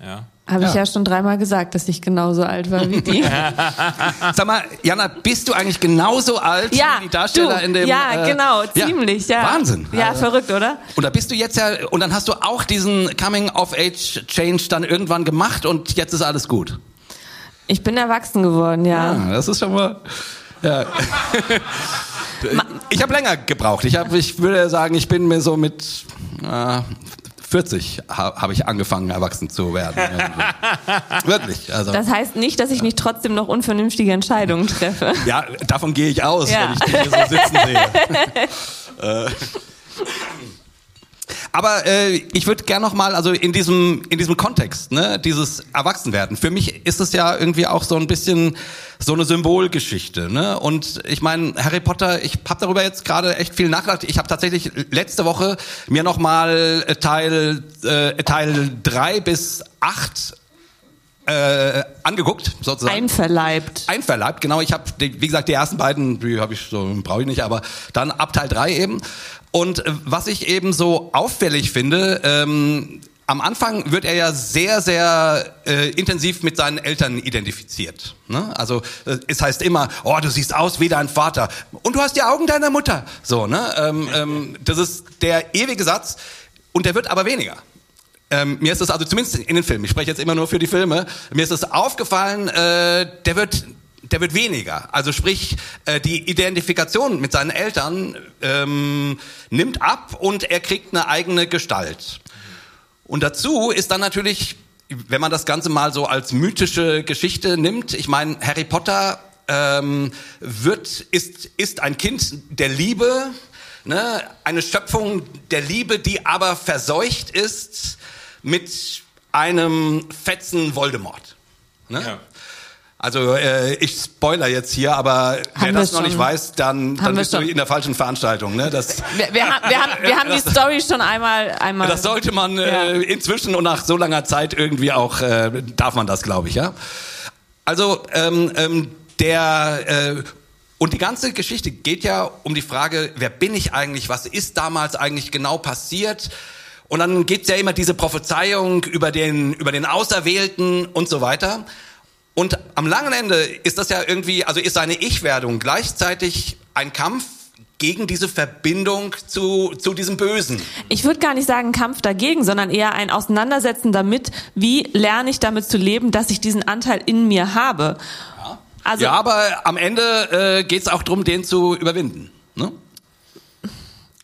Ja. Habe ja. ich ja schon dreimal gesagt, dass ich genauso alt war wie die. Sag mal, Jana, bist du eigentlich genauso alt ja, wie die Darsteller du, in dem? Ja, äh, genau, ziemlich, ja. Wahnsinn. Ja, also, verrückt, oder? Und da bist du jetzt ja, und dann hast du auch diesen Coming-of-Age-Change dann irgendwann gemacht und jetzt ist alles gut. Ich bin erwachsen geworden, ja. ja das ist schon mal. Ja. ich habe länger gebraucht. Ich, hab, ich würde sagen, ich bin mir so mit äh, 40 ha, habe ich angefangen, erwachsen zu werden. Wirklich. Also. Das heißt nicht, dass ich nicht trotzdem noch unvernünftige Entscheidungen treffe. Ja, davon gehe ich aus, ja. wenn ich dich hier so sitzen sehe. äh. Aber äh, ich würde gern noch mal, also in diesem in diesem Kontext, ne, dieses Erwachsenwerden. Für mich ist es ja irgendwie auch so ein bisschen so eine Symbolgeschichte, ne? Und ich meine, Harry Potter, ich habe darüber jetzt gerade echt viel nachgedacht. Ich habe tatsächlich letzte Woche mir noch mal Teil äh, Teil drei bis acht äh, angeguckt, sozusagen. Einverleibt. Einverleibt, genau. Ich habe, wie gesagt, die ersten beiden, die habe ich so, brauche ich nicht, aber dann ab Teil drei eben. Und äh, was ich eben so auffällig finde, ähm, am Anfang wird er ja sehr, sehr äh, intensiv mit seinen Eltern identifiziert. Ne? Also äh, es heißt immer, oh, du siehst aus wie dein Vater und du hast die Augen deiner Mutter. So, ne? Ähm, ähm, das ist der ewige Satz und der wird aber weniger. Ähm, mir ist es also zumindest in den Filmen, ich spreche jetzt immer nur für die Filme, mir ist es aufgefallen, äh, der wird der wird weniger. Also sprich, äh, die Identifikation mit seinen Eltern ähm, nimmt ab und er kriegt eine eigene Gestalt. Und dazu ist dann natürlich, wenn man das Ganze mal so als mythische Geschichte nimmt, ich meine, Harry Potter ähm, wird, ist, ist ein Kind der Liebe, ne? eine Schöpfung der Liebe, die aber verseucht ist mit einem fetzen Voldemort. Ne? Ja. Also äh, ich spoiler jetzt hier, aber wer das noch nicht weiß, dann, dann bist du in der falschen Veranstaltung. Ne? Das, wir, wir, haben, wir, haben, wir haben die Story schon einmal, einmal. Das sollte man äh, inzwischen und nach so langer Zeit irgendwie auch, äh, darf man das, glaube ich. ja. Also ähm, ähm, der... Äh, und die ganze Geschichte geht ja um die Frage, wer bin ich eigentlich, was ist damals eigentlich genau passiert? Und dann gibt's ja immer diese Prophezeiung über den, über den Auserwählten und so weiter. Und am langen Ende ist das ja irgendwie, also ist seine Ich-Werdung gleichzeitig ein Kampf gegen diese Verbindung zu, zu diesem Bösen. Ich würde gar nicht sagen Kampf dagegen, sondern eher ein Auseinandersetzen damit, wie lerne ich damit zu leben, dass ich diesen Anteil in mir habe. Ja, also, ja aber am Ende äh, geht es auch darum, den zu überwinden. Ne?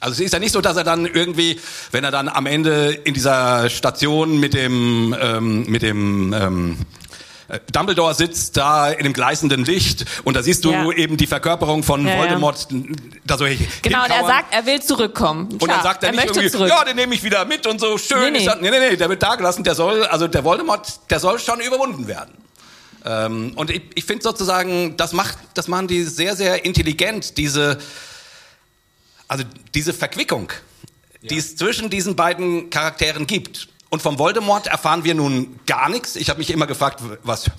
Also es ist ja nicht so, dass er dann irgendwie, wenn er dann am Ende in dieser Station mit dem ähm, mit dem ähm, äh, Dumbledore sitzt da in dem gleißenden Licht und da siehst du ja. eben die Verkörperung von ja, Voldemort. Da so genau, und er sagt, er will zurückkommen. Klar, und dann sagt er, er nicht irgendwie, zurück. ja, den nehme ich wieder mit und so schön. Nee, nee. nee, nee, nee, der wird da gelassen, der soll, also der Voldemort, der soll schon überwunden werden. Ähm, und ich, ich finde sozusagen, das macht, das machen die sehr, sehr intelligent, diese, also diese Verquickung, ja. die es zwischen diesen beiden Charakteren gibt. Und vom Voldemort erfahren wir nun gar nichts. Ich habe mich immer gefragt, was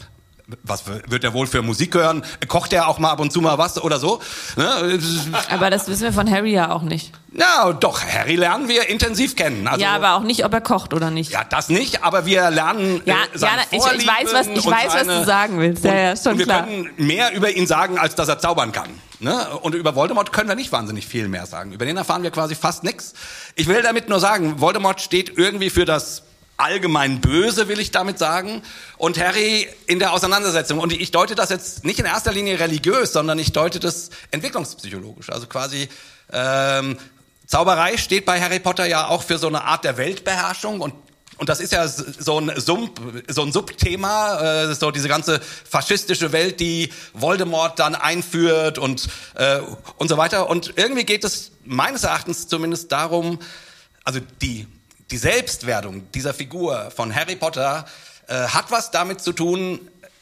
was wird er wohl für Musik hören? Kocht er auch mal ab und zu mal was oder so? Ne? Aber das wissen wir von Harry ja auch nicht. Ja, doch, Harry lernen wir intensiv kennen. Also, ja, aber auch nicht, ob er kocht oder nicht. Ja, das nicht, aber wir lernen ja, äh, seine ja, ich, ich weiß, was, ich weiß seine, was du sagen willst. Ja, ja, schon wir klar. können mehr über ihn sagen, als dass er zaubern kann. Ne? Und über Voldemort können wir nicht wahnsinnig viel mehr sagen. Über den erfahren wir quasi fast nichts. Ich will damit nur sagen, Voldemort steht irgendwie für das allgemein böse, will ich damit sagen. Und Harry in der Auseinandersetzung. Und ich deute das jetzt nicht in erster Linie religiös, sondern ich deute das entwicklungspsychologisch. Also quasi ähm, Zauberei steht bei Harry Potter ja auch für so eine Art der Weltbeherrschung und und das ist ja so ein, Sub, so ein Subthema, äh, so diese ganze faschistische Welt, die Voldemort dann einführt und, äh, und so weiter. Und irgendwie geht es meines Erachtens zumindest darum, also die, die Selbstwerdung dieser Figur von Harry Potter äh, hat was damit zu tun,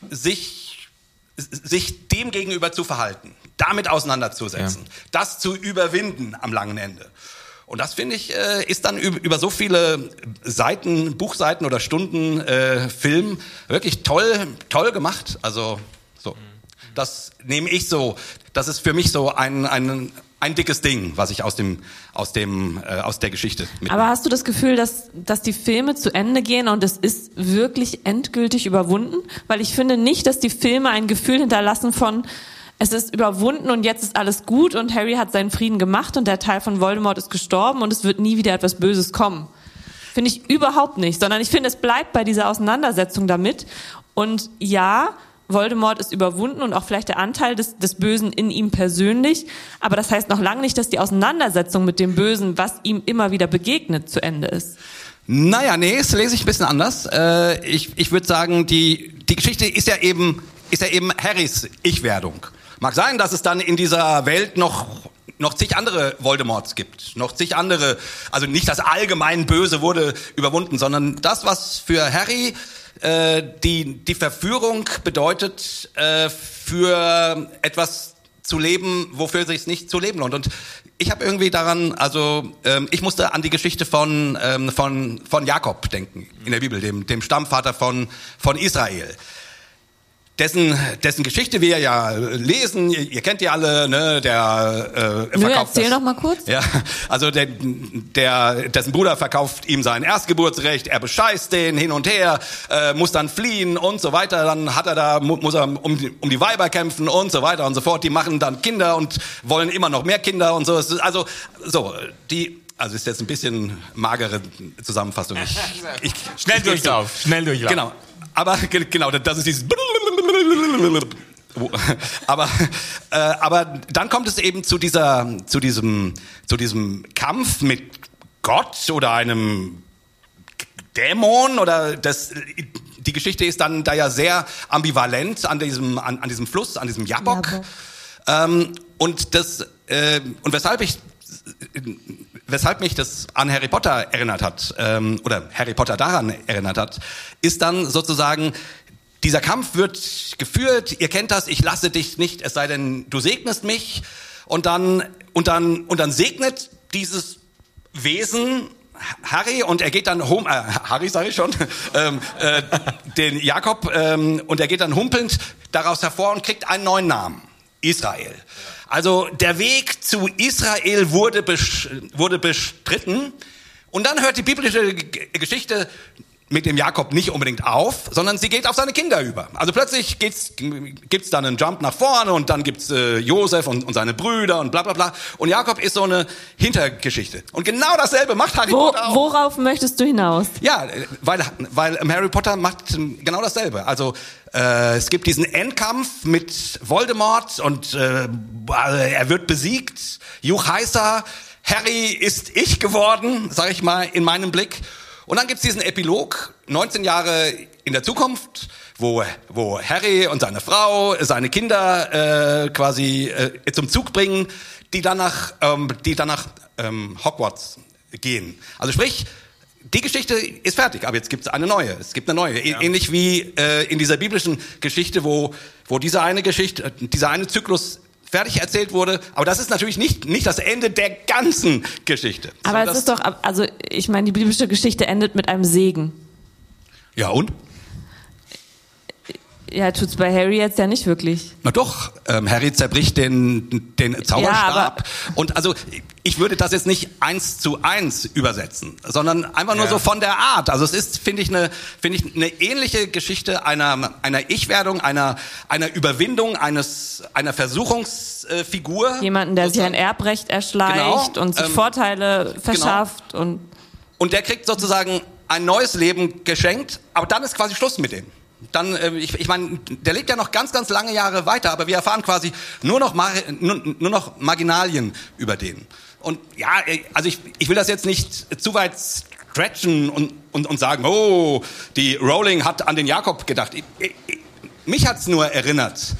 sich, sich dem gegenüber zu verhalten, damit auseinanderzusetzen, ja. das zu überwinden am langen Ende. Und das finde ich äh, ist dann über so viele Seiten, Buchseiten oder Stunden äh, Film wirklich toll, toll gemacht. Also so, das nehme ich so. Das ist für mich so ein ein ein dickes Ding, was ich aus dem aus dem äh, aus der Geschichte. Mitnehme. Aber hast du das Gefühl, dass dass die Filme zu Ende gehen und es ist wirklich endgültig überwunden? Weil ich finde nicht, dass die Filme ein Gefühl hinterlassen von es ist überwunden und jetzt ist alles gut und Harry hat seinen Frieden gemacht und der Teil von Voldemort ist gestorben und es wird nie wieder etwas Böses kommen. Finde ich überhaupt nicht, sondern ich finde, es bleibt bei dieser Auseinandersetzung damit. Und ja, Voldemort ist überwunden und auch vielleicht der Anteil des, des Bösen in ihm persönlich. Aber das heißt noch lange nicht, dass die Auseinandersetzung mit dem Bösen, was ihm immer wieder begegnet, zu Ende ist. Naja, nee, das lese ich ein bisschen anders. Äh, ich ich würde sagen, die, die Geschichte ist ja eben, ist ja eben Harrys Ich-Werdung. Mag sein, dass es dann in dieser Welt noch noch zig andere Voldemorts gibt, noch zig andere, also nicht das allgemein Böse wurde überwunden, sondern das, was für Harry äh, die, die Verführung bedeutet, äh, für etwas zu leben, wofür sich nicht zu leben lohnt. Und ich habe irgendwie daran, also ähm, ich musste an die Geschichte von, ähm, von, von Jakob denken in der Bibel, dem, dem Stammvater von, von Israel dessen, dessen Geschichte wir ja lesen, ihr, ihr kennt die alle, ne, der äh, Nö, verkauft erzähl das, noch mal kurz. Ja, also der, der, dessen Bruder verkauft ihm sein Erstgeburtsrecht, er bescheißt den hin und her, äh, muss dann fliehen und so weiter, dann hat er da, muss er um die, um die Weiber kämpfen und so weiter und so fort, die machen dann Kinder und wollen immer noch mehr Kinder und so, also, so, die, also ist jetzt ein bisschen magere Zusammenfassung. Ich, ich, schnell durchlauf, schnell durchlauf. Genau. Aber genau, das ist dieses aber, äh, aber dann kommt es eben zu dieser, zu diesem, zu diesem Kampf mit Gott oder einem Dämon oder das, die Geschichte ist dann da ja sehr ambivalent an diesem, an, an diesem Fluss, an diesem Jabok. Ähm, und das, äh, und weshalb ich, weshalb mich das an Harry Potter erinnert hat, ähm, oder Harry Potter daran erinnert hat, ist dann sozusagen dieser Kampf wird geführt, ihr kennt das, ich lasse dich nicht, es sei denn, du segnest mich. Und dann, und dann, und dann segnet dieses Wesen Harry und er geht dann hum, äh, Harry sage ich schon, ähm, äh, den Jakob ähm, und er geht dann humpelnd daraus hervor und kriegt einen neuen Namen, Israel. Also der Weg zu Israel wurde, wurde bestritten und dann hört die biblische Geschichte mit dem Jakob nicht unbedingt auf, sondern sie geht auf seine Kinder über. Also plötzlich geht's, gibt's dann einen Jump nach vorne und dann gibt's äh, Josef und, und seine Brüder und bla bla bla. Und Jakob ist so eine Hintergeschichte. Und genau dasselbe macht Harry Wo, Potter auch. Worauf möchtest du hinaus? Ja, weil, weil Harry Potter macht genau dasselbe. Also äh, es gibt diesen Endkampf mit Voldemort und äh, er wird besiegt. Juch heißer. Harry ist ich geworden, sag ich mal, in meinem Blick. Und dann gibt's diesen Epilog, 19 Jahre in der Zukunft, wo, wo Harry und seine Frau, seine Kinder äh, quasi äh, zum Zug bringen, die dann nach, ähm, die dann nach ähm, Hogwarts gehen. Also sprich, die Geschichte ist fertig, aber jetzt gibt es eine neue. Es gibt eine neue. Ja. Ähnlich wie äh, in dieser biblischen Geschichte, wo, wo diese eine Geschichte, dieser eine Zyklus fertig erzählt wurde. Aber das ist natürlich nicht, nicht das Ende der ganzen Geschichte. Aber es ist doch, also ich meine, die biblische Geschichte endet mit einem Segen. Ja und? Ja, tut's bei Harry jetzt ja nicht wirklich. Na doch, ähm, Harry zerbricht den, den Zauberstab. Ja, und also ich würde das jetzt nicht eins zu eins übersetzen, sondern einfach nur ja. so von der Art. Also es ist, finde ich, eine, finde ich, eine ähnliche Geschichte einer, einer Ich-Werdung, einer, einer Überwindung eines, einer Versuchungsfigur. Jemanden, der sich ein Erbrecht erschleicht genau, und sich ähm, Vorteile genau. verschafft genau. und. Und der kriegt sozusagen ein neues Leben geschenkt, aber dann ist quasi Schluss mit dem dann, äh, ich, ich meine, der lebt ja noch ganz, ganz lange Jahre weiter, aber wir erfahren quasi nur noch, nur, nur noch Marginalien über den. Und ja, äh, also ich, ich will das jetzt nicht zu weit dredgen und, und, und sagen, oh, die Rowling hat an den Jakob gedacht. Ich, ich, mich hat's nur erinnert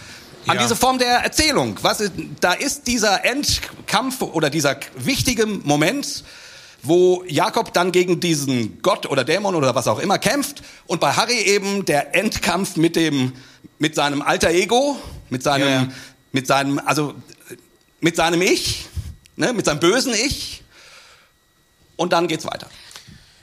an ja. diese Form der Erzählung. Was da ist dieser Endkampf oder dieser wichtige Moment, wo Jakob dann gegen diesen Gott oder Dämon oder was auch immer kämpft und bei Harry eben der Endkampf mit dem mit seinem alter Ego, mit seinem ja. mit seinem also mit seinem Ich, ne, mit seinem bösen Ich und dann geht's weiter.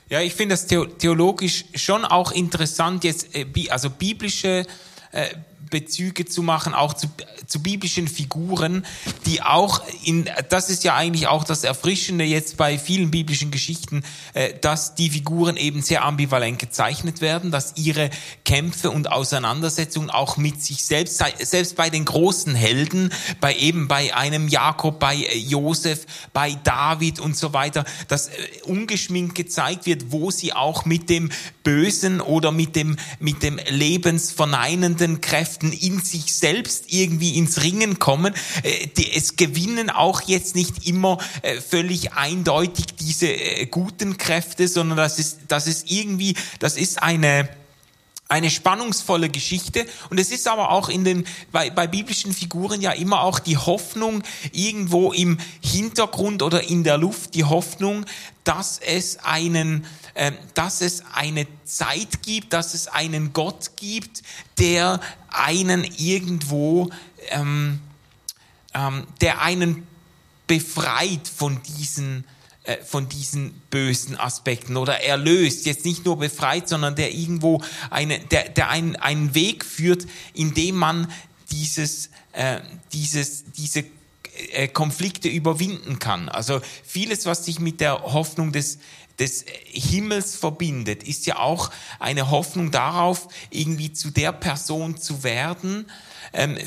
Ja, ich finde das theologisch schon auch interessant jetzt äh, also biblische äh, Bezüge zu machen, auch zu, zu biblischen Figuren, die auch in, das ist ja eigentlich auch das Erfrischende jetzt bei vielen biblischen Geschichten, äh, dass die Figuren eben sehr ambivalent gezeichnet werden, dass ihre Kämpfe und Auseinandersetzungen auch mit sich selbst, selbst bei den großen Helden, bei eben bei einem Jakob, bei äh, Josef, bei David und so weiter, dass äh, ungeschminkt gezeigt wird, wo sie auch mit dem Bösen oder mit dem, mit dem lebensverneinenden Kräften in sich selbst irgendwie ins Ringen kommen. Äh, es gewinnen auch jetzt nicht immer äh, völlig eindeutig diese äh, guten Kräfte, sondern das ist, das ist irgendwie, das ist eine, eine spannungsvolle Geschichte. Und es ist aber auch in den bei, bei biblischen Figuren ja immer auch die Hoffnung irgendwo im Hintergrund oder in der Luft die Hoffnung, dass es einen ähm, dass es eine Zeit gibt, dass es einen Gott gibt, der einen irgendwo, ähm, ähm, der einen befreit von diesen äh, von diesen bösen Aspekten oder erlöst, jetzt nicht nur befreit, sondern der irgendwo eine, der, der einen, einen Weg führt, in dem man dieses, äh, dieses, diese äh, Konflikte überwinden kann. Also vieles, was sich mit der Hoffnung des des Himmels verbindet, ist ja auch eine Hoffnung darauf, irgendwie zu der Person zu werden, ähm,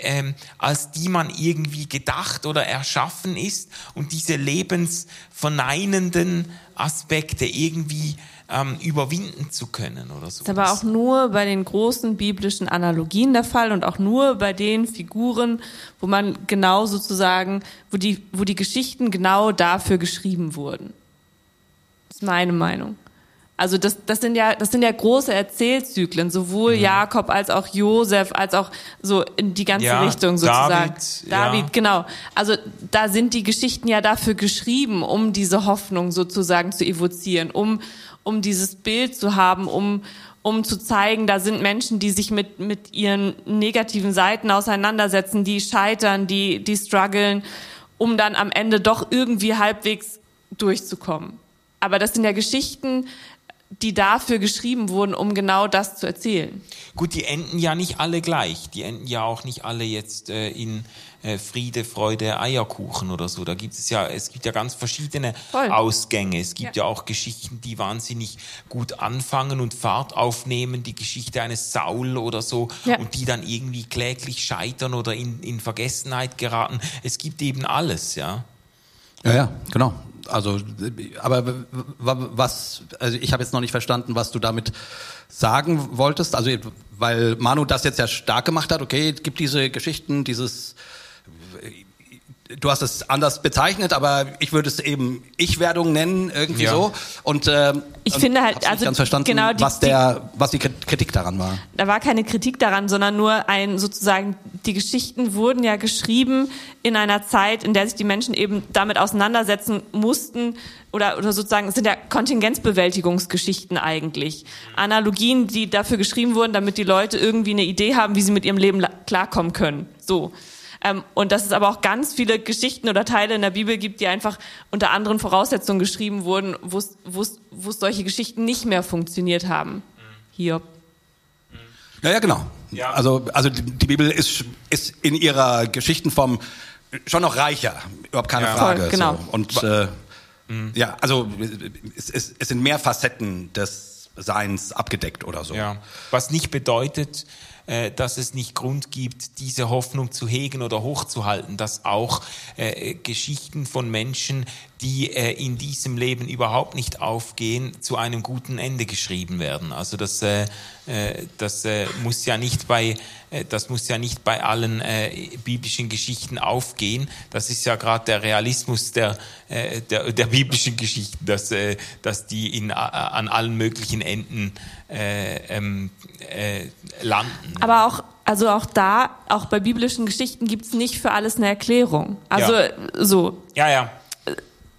ähm, als die man irgendwie gedacht oder erschaffen ist und diese lebensverneinenden Aspekte irgendwie ähm, überwinden zu können oder so. Das ist aber auch nur bei den großen biblischen Analogien der Fall und auch nur bei den Figuren, wo man genau sozusagen, wo die, wo die Geschichten genau dafür geschrieben wurden ist meine Meinung. Also das, das sind ja, das sind ja große Erzählzyklen, sowohl mhm. Jakob als auch Josef, als auch so in die ganze ja, Richtung sozusagen. David, David ja. genau. Also da sind die Geschichten ja dafür geschrieben, um diese Hoffnung sozusagen zu evozieren, um, um dieses Bild zu haben, um, um zu zeigen, da sind Menschen, die sich mit, mit ihren negativen Seiten auseinandersetzen, die scheitern, die, die strugglen, um dann am Ende doch irgendwie halbwegs durchzukommen. Aber das sind ja Geschichten, die dafür geschrieben wurden, um genau das zu erzählen. Gut, die enden ja nicht alle gleich. Die enden ja auch nicht alle jetzt äh, in äh, Friede, Freude, Eierkuchen oder so. Da gibt es ja, es gibt ja ganz verschiedene Voll. Ausgänge. Es gibt ja. ja. auch Geschichten, die wahnsinnig gut anfangen und Fahrt aufnehmen. Die Geschichte eines Saul oder so ja. und die dann irgendwie kläglich scheitern oder in, in Vergessenheit geraten. Es gibt eben alles, ja. Ja, ja, genau also, aber was, also ich habe jetzt noch nicht verstanden, was du damit sagen wolltest. Also, weil Manu das jetzt ja stark gemacht hat, okay, es gibt diese Geschichten, dieses du hast es anders bezeichnet, aber ich würde es eben Ich-Werdung nennen, irgendwie ja. so. Und äh, ich und finde halt, also ganz verstanden, genau die, was der, was die Kritik daran war. Da war keine Kritik daran, sondern nur ein sozusagen die Geschichten wurden ja geschrieben in einer Zeit, in der sich die Menschen eben damit auseinandersetzen mussten oder oder sozusagen es sind ja Kontingenzbewältigungsgeschichten eigentlich, Analogien, die dafür geschrieben wurden, damit die Leute irgendwie eine Idee haben, wie sie mit ihrem Leben klarkommen können. So. Ähm, und dass es aber auch ganz viele Geschichten oder Teile in der Bibel gibt, die einfach unter anderen Voraussetzungen geschrieben wurden, wo es solche Geschichten nicht mehr funktioniert haben. Hiob. Ja, ja, genau. Ja. Also, also die Bibel ist, ist in ihrer Geschichtenform schon noch reicher, überhaupt keine ja. Frage. Voll, genau. So. Und äh, mhm. ja, also es, es, es sind mehr Facetten des Seins abgedeckt oder so. Ja. Was nicht bedeutet, äh, dass es nicht Grund gibt, diese Hoffnung zu hegen oder hochzuhalten, dass auch äh, Geschichten von Menschen, die äh, in diesem Leben überhaupt nicht aufgehen, zu einem guten Ende geschrieben werden. Also das, äh, das äh, muss ja nicht bei äh, das muss ja nicht bei allen äh, biblischen Geschichten aufgehen. Das ist ja gerade der Realismus der, äh, der, der biblischen Geschichten, dass, äh, dass die in, an allen möglichen Enden äh, ähm, äh, landen. Aber auch also auch da, auch bei biblischen Geschichten gibt's nicht für alles eine Erklärung. Also Ja. so. Ja, ja.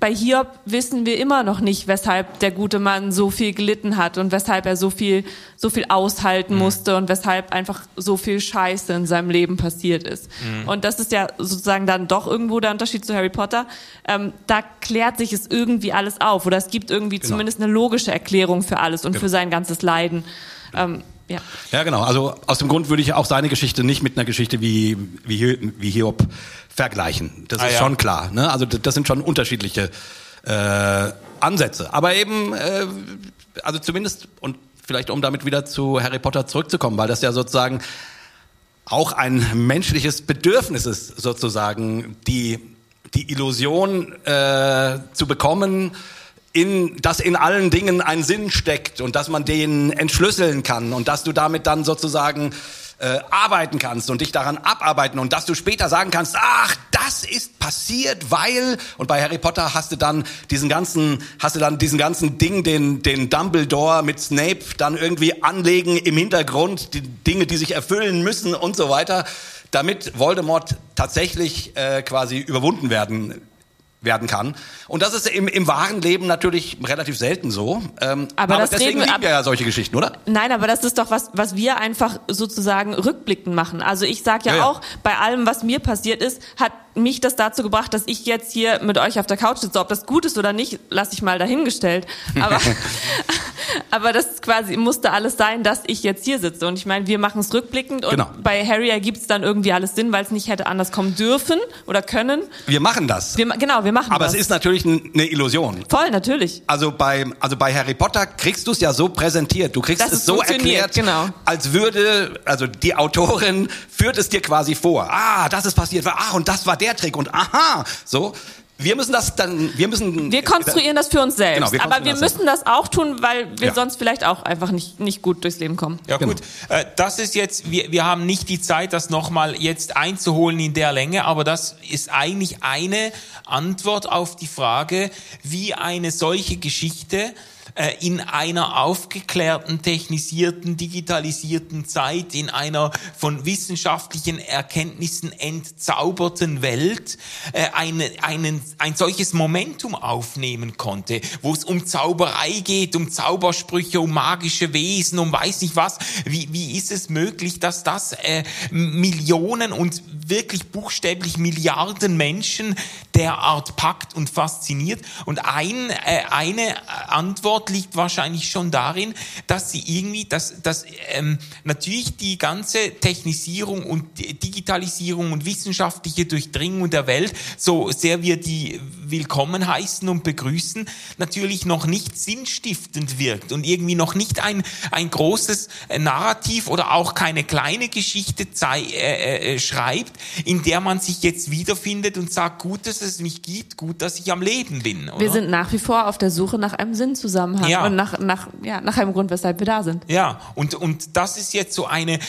Bei Hiob wissen wir immer noch nicht, weshalb der gute Mann so viel gelitten hat und weshalb er so viel, so viel aushalten musste und weshalb einfach so viel Scheiße in seinem Leben passiert ist. Und das ist ja sozusagen dann doch irgendwo der Unterschied zu Harry Potter. Ähm, da klärt sich es irgendwie alles auf oder es gibt irgendwie zumindest eine logische Erklärung für alles und für sein ganzes Leiden. Ähm, ja. Ja, genau. Also aus dem Grund würde ich auch seine Geschichte nicht mit einer Geschichte wie, wie, wie Hiob vergleichen. Das Ah, ist ja. schon klar. Ne? Also das sind schon unterschiedliche äh, Ansätze. Aber eben, äh, also zumindest, und vielleicht um damit wieder zu Harry Potter zurückzukommen, weil das ja sozusagen auch ein menschliches Bedürfnis ist, sozusagen die, die Illusion äh, zu bekommen, in, dass in allen Dingen ein Sinn steckt und dass man den entschlüsseln kann und dass du damit dann sozusagen äh, arbeiten kannst und dich daran abarbeiten und dass du später sagen kannst, ach, das ist passiert, weil und bei Harry Potter hast du dann diesen ganzen hast du dann diesen ganzen Ding, den den Dumbledore mit Snape dann irgendwie anlegen im Hintergrund, die Dinge, die sich erfüllen müssen und so weiter, damit Voldemort tatsächlich äh, quasi überwunden werden werden kann. Und das ist im, im wahren Leben natürlich relativ selten so. Ähm, Aber das deswegen reden- lieben wir ja solche Geschichten, oder? Nein, aber das ist doch was, was wir einfach sozusagen rückblickend machen. Also ich sage ja, Ja, ja. auch, bei allem, was mir passiert ist, hat mich das dazu gebracht, dass ich jetzt hier mit euch auf der Couch sitze. Ob das gut ist oder nicht, lasse ich mal dahingestellt. Aber, aber das quasi musste alles sein, dass ich jetzt hier sitze. Und ich meine, wir machen es rückblickend und Genau. bei Harry ergibt es dann irgendwie alles Sinn, weil es nicht hätte anders kommen dürfen oder können. Wir machen das. Wir, genau, wir machen Aber das. es ist natürlich eine Illusion. Voll, natürlich. Also bei, also bei Harry Potter kriegst du es ja so präsentiert. Du kriegst Dass es so erklärt, genau. als würde, also die Autorin führt es dir quasi vor. Ah, das ist passiert. Ah, und das war der Trick. Und aha, so. Wir müssen das dann, wir müssen. Wir konstruieren das für uns selbst. Genau, wir aber wir das müssen das auch tun, weil wir Ja. sonst vielleicht auch einfach nicht, nicht gut durchs Leben kommen. Ja Genau. gut, äh, das ist jetzt, wir, wir haben nicht die Zeit, das nochmal jetzt einzuholen in der Länge, aber das ist eigentlich eine Antwort auf die Frage, wie eine solche Geschichte äh, in einer aufgeklärten, technisierten, digitalisierten Zeit, in einer von wissenschaftlichen Erkenntnissen entzauberten Welt äh, eine, einen, ein solches Momentum aufnehmen konnte, wo es um Zauberei geht, um Zaubersprüche, um magische Wesen, um weiß nicht was. Wie, wie ist es möglich, dass das äh, Millionen und wirklich buchstäblich Milliarden Menschen derart packt und fasziniert? Und ein, äh, eine Antwort liegt wahrscheinlich schon darin, dass sie irgendwie, dass, dass ähm, natürlich die ganze Technisierung und Digitalisierung und wissenschaftliche Durchdringung der Welt, so sehr wir die willkommen heißen und begrüßen, natürlich noch nicht sinnstiftend wirkt und irgendwie noch nicht ein, ein großes äh, Narrativ oder auch keine kleine Geschichte zei äh, äh, schreibt, in der man sich jetzt wiederfindet und sagt, gut, dass es mich gibt, gut, dass ich am Leben bin. Oder? Wir sind nach wie vor auf der Suche nach einem Sinnzusammenhang Ja. und nach, nach, ja, nach einem Grund, weshalb wir da sind. Ja, und, und das ist jetzt so eine, äh,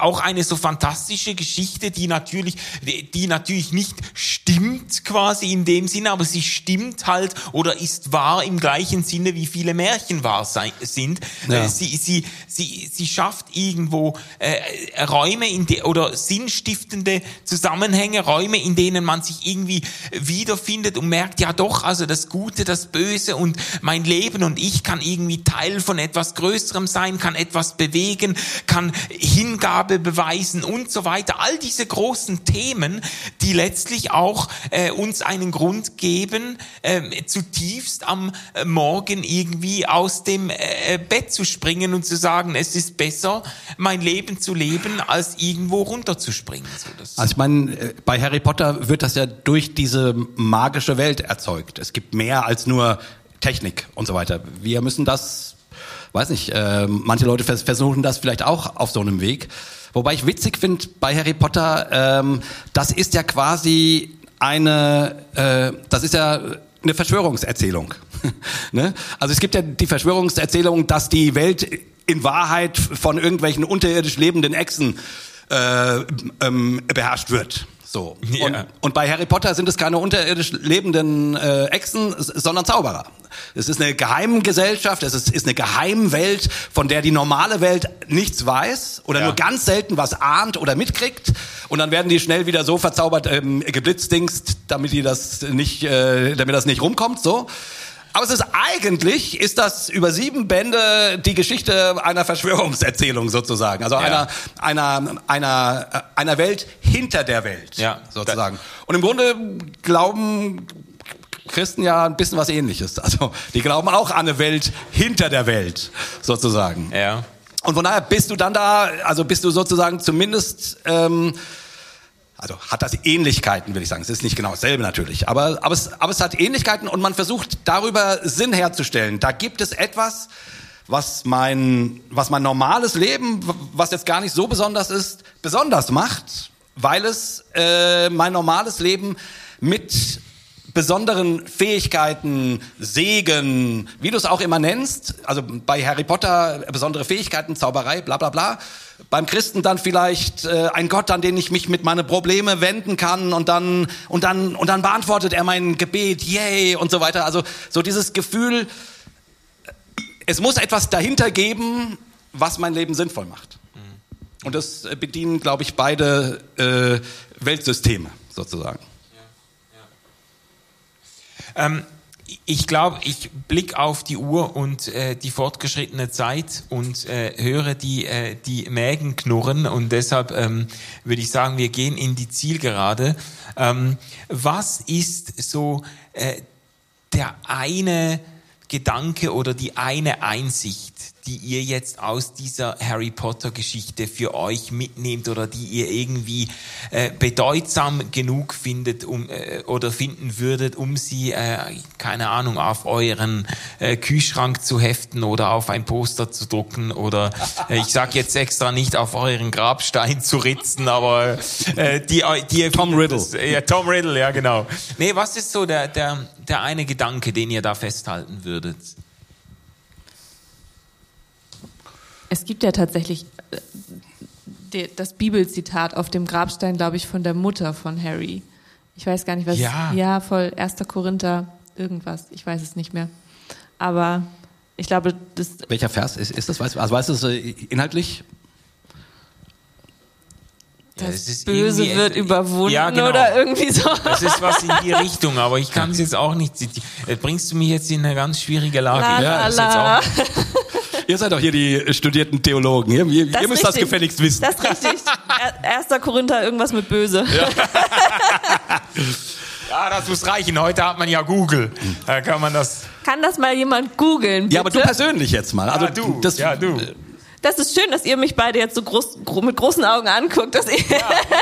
auch eine so fantastische Geschichte, die natürlich, die, die natürlich nicht stimmt quasi in dem Sinne, aber sie stimmt halt oder ist wahr im gleichen Sinne, wie viele Märchen wahr sein, sind. Ja. Äh, Sie, sie, sie, sie schafft irgendwo äh, Räume in de, oder sinnstiftende Zusammenhänge, Räume, in denen man sich irgendwie wiederfindet und merkt, ja doch, also das Gute, das Böse und mein Leben und ich kann irgendwie Teil von etwas Größerem sein, kann etwas bewegen, kann Hingabe beweisen und so weiter. All diese großen Themen, die letztlich auch äh, uns einen Grund geben, äh, zutiefst am äh, Morgen irgendwie aus dem äh, Bett zu springen und zu sagen, es ist besser, mein Leben zu leben, als irgendwo runterzuspringen. So, Also ich meine, äh, bei Harry Potter wird das ja durch diese magische Welt erzeugt. Es gibt mehr als nur Technik und so weiter. Wir müssen das, weiß nicht, äh, manche Leute vers versuchen das vielleicht auch auf so einem Weg. Wobei ich witzig finde bei Harry Potter, ähm, das ist ja quasi eine, äh, das ist ja eine Verschwörungserzählung. ne? Also es gibt ja die Verschwörungserzählung, dass die Welt in Wahrheit von irgendwelchen unterirdisch lebenden Echsen äh, ähm, beherrscht wird. So. Yeah. Und, und, bei Harry Potter sind es keine unterirdisch lebenden äh, Echsen, sondern Zauberer. Es ist eine Geheimgesellschaft, es ist, ist eine Geheimwelt, von der die normale Welt nichts weiß oder ja. nur ganz selten was ahnt oder mitkriegt. Und dann werden die schnell wieder so verzaubert, ähm, geblitzdingst, damit die das nicht, äh, damit das nicht rumkommt. So. Aber es ist eigentlich, ist das über sieben Bände die Geschichte einer Verschwörungserzählung sozusagen. Also ja. einer, einer, einer, äh, einer Welt hinter der Welt ja. sozusagen. Und im Grunde glauben Christen ja ein bisschen was ähnliches. Also die glauben auch an eine Welt hinter der Welt sozusagen. Ja. Und von daher bist du dann da, also bist du sozusagen zumindest ähm, also hat das Ähnlichkeiten, will ich sagen. Es ist nicht genau dasselbe natürlich, aber, aber, es, aber es hat Ähnlichkeiten und man versucht darüber Sinn herzustellen. Da gibt es etwas, was mein, was mein normales Leben, was jetzt gar nicht so besonders ist, besonders macht, weil es äh, mein normales Leben mit besonderen Fähigkeiten, Segen, wie du es auch immer nennst, also bei Harry Potter besondere Fähigkeiten, Zauberei, bla bla bla, beim Christen dann vielleicht äh, ein Gott, an den ich mich mit meinen Probleme wenden kann und dann und dann und dann beantwortet er mein Gebet, yay und so weiter. Also so dieses Gefühl, es muss etwas dahinter geben, was mein Leben sinnvoll macht. Mhm. Und das bedienen, glaube ich, beide äh, Weltsysteme sozusagen. Ähm ich glaube, ich blick auf die Uhr und äh, die fortgeschrittene Zeit und äh, höre die, äh, die Mägen knurren und deshalb ähm, würde ich sagen, wir gehen in die Zielgerade. Ähm, was ist so äh, der eine Gedanke oder die eine Einsicht, die ihr jetzt aus dieser Harry Potter Geschichte für euch mitnehmt oder die ihr irgendwie äh, bedeutsam genug findet um, äh, oder finden würdet, um sie, äh, keine Ahnung, auf euren äh, Kühlschrank zu heften oder auf ein Poster zu drucken oder äh, ich sag jetzt extra nicht auf euren Grabstein zu ritzen, aber äh, die, die Tom Riddle. Das, ja, Tom Riddle, ja genau. Nee, was ist so der, der, der eine Gedanke, den ihr da festhalten würdet? Es gibt ja tatsächlich äh, das Bibelzitat auf dem Grabstein, glaube ich, von der Mutter von Harry. Ich weiß gar nicht, was. Ja. Ja, voll 1. Korinther irgendwas. Ich weiß es nicht mehr. Aber ich glaube, das. Welcher Vers ist, ist das? Weißt, also weißt du es äh, inhaltlich? Das, das Böse wird überwunden ja, genau. oder irgendwie so. Das ist was in die Richtung, aber ich kann es jetzt auch nicht zitieren. Äh, bringst du mich jetzt in eine ganz schwierige Lage? La, la, la. Ihr seid doch hier die studierten Theologen. Ihr, ihr, ihr müsst das gefälligst wissen. Das ist richtig. Erster Korinther, irgendwas mit böse. Ja. ja, das muss reichen. Heute hat man ja Google. Da kann man das. Kann das mal jemand googeln? Ja, aber du persönlich jetzt mal. Also ja, du. Das, ja, du das ist schön, dass ihr mich beide jetzt so groß, mit großen Augen anguckt. Dass ihr ja,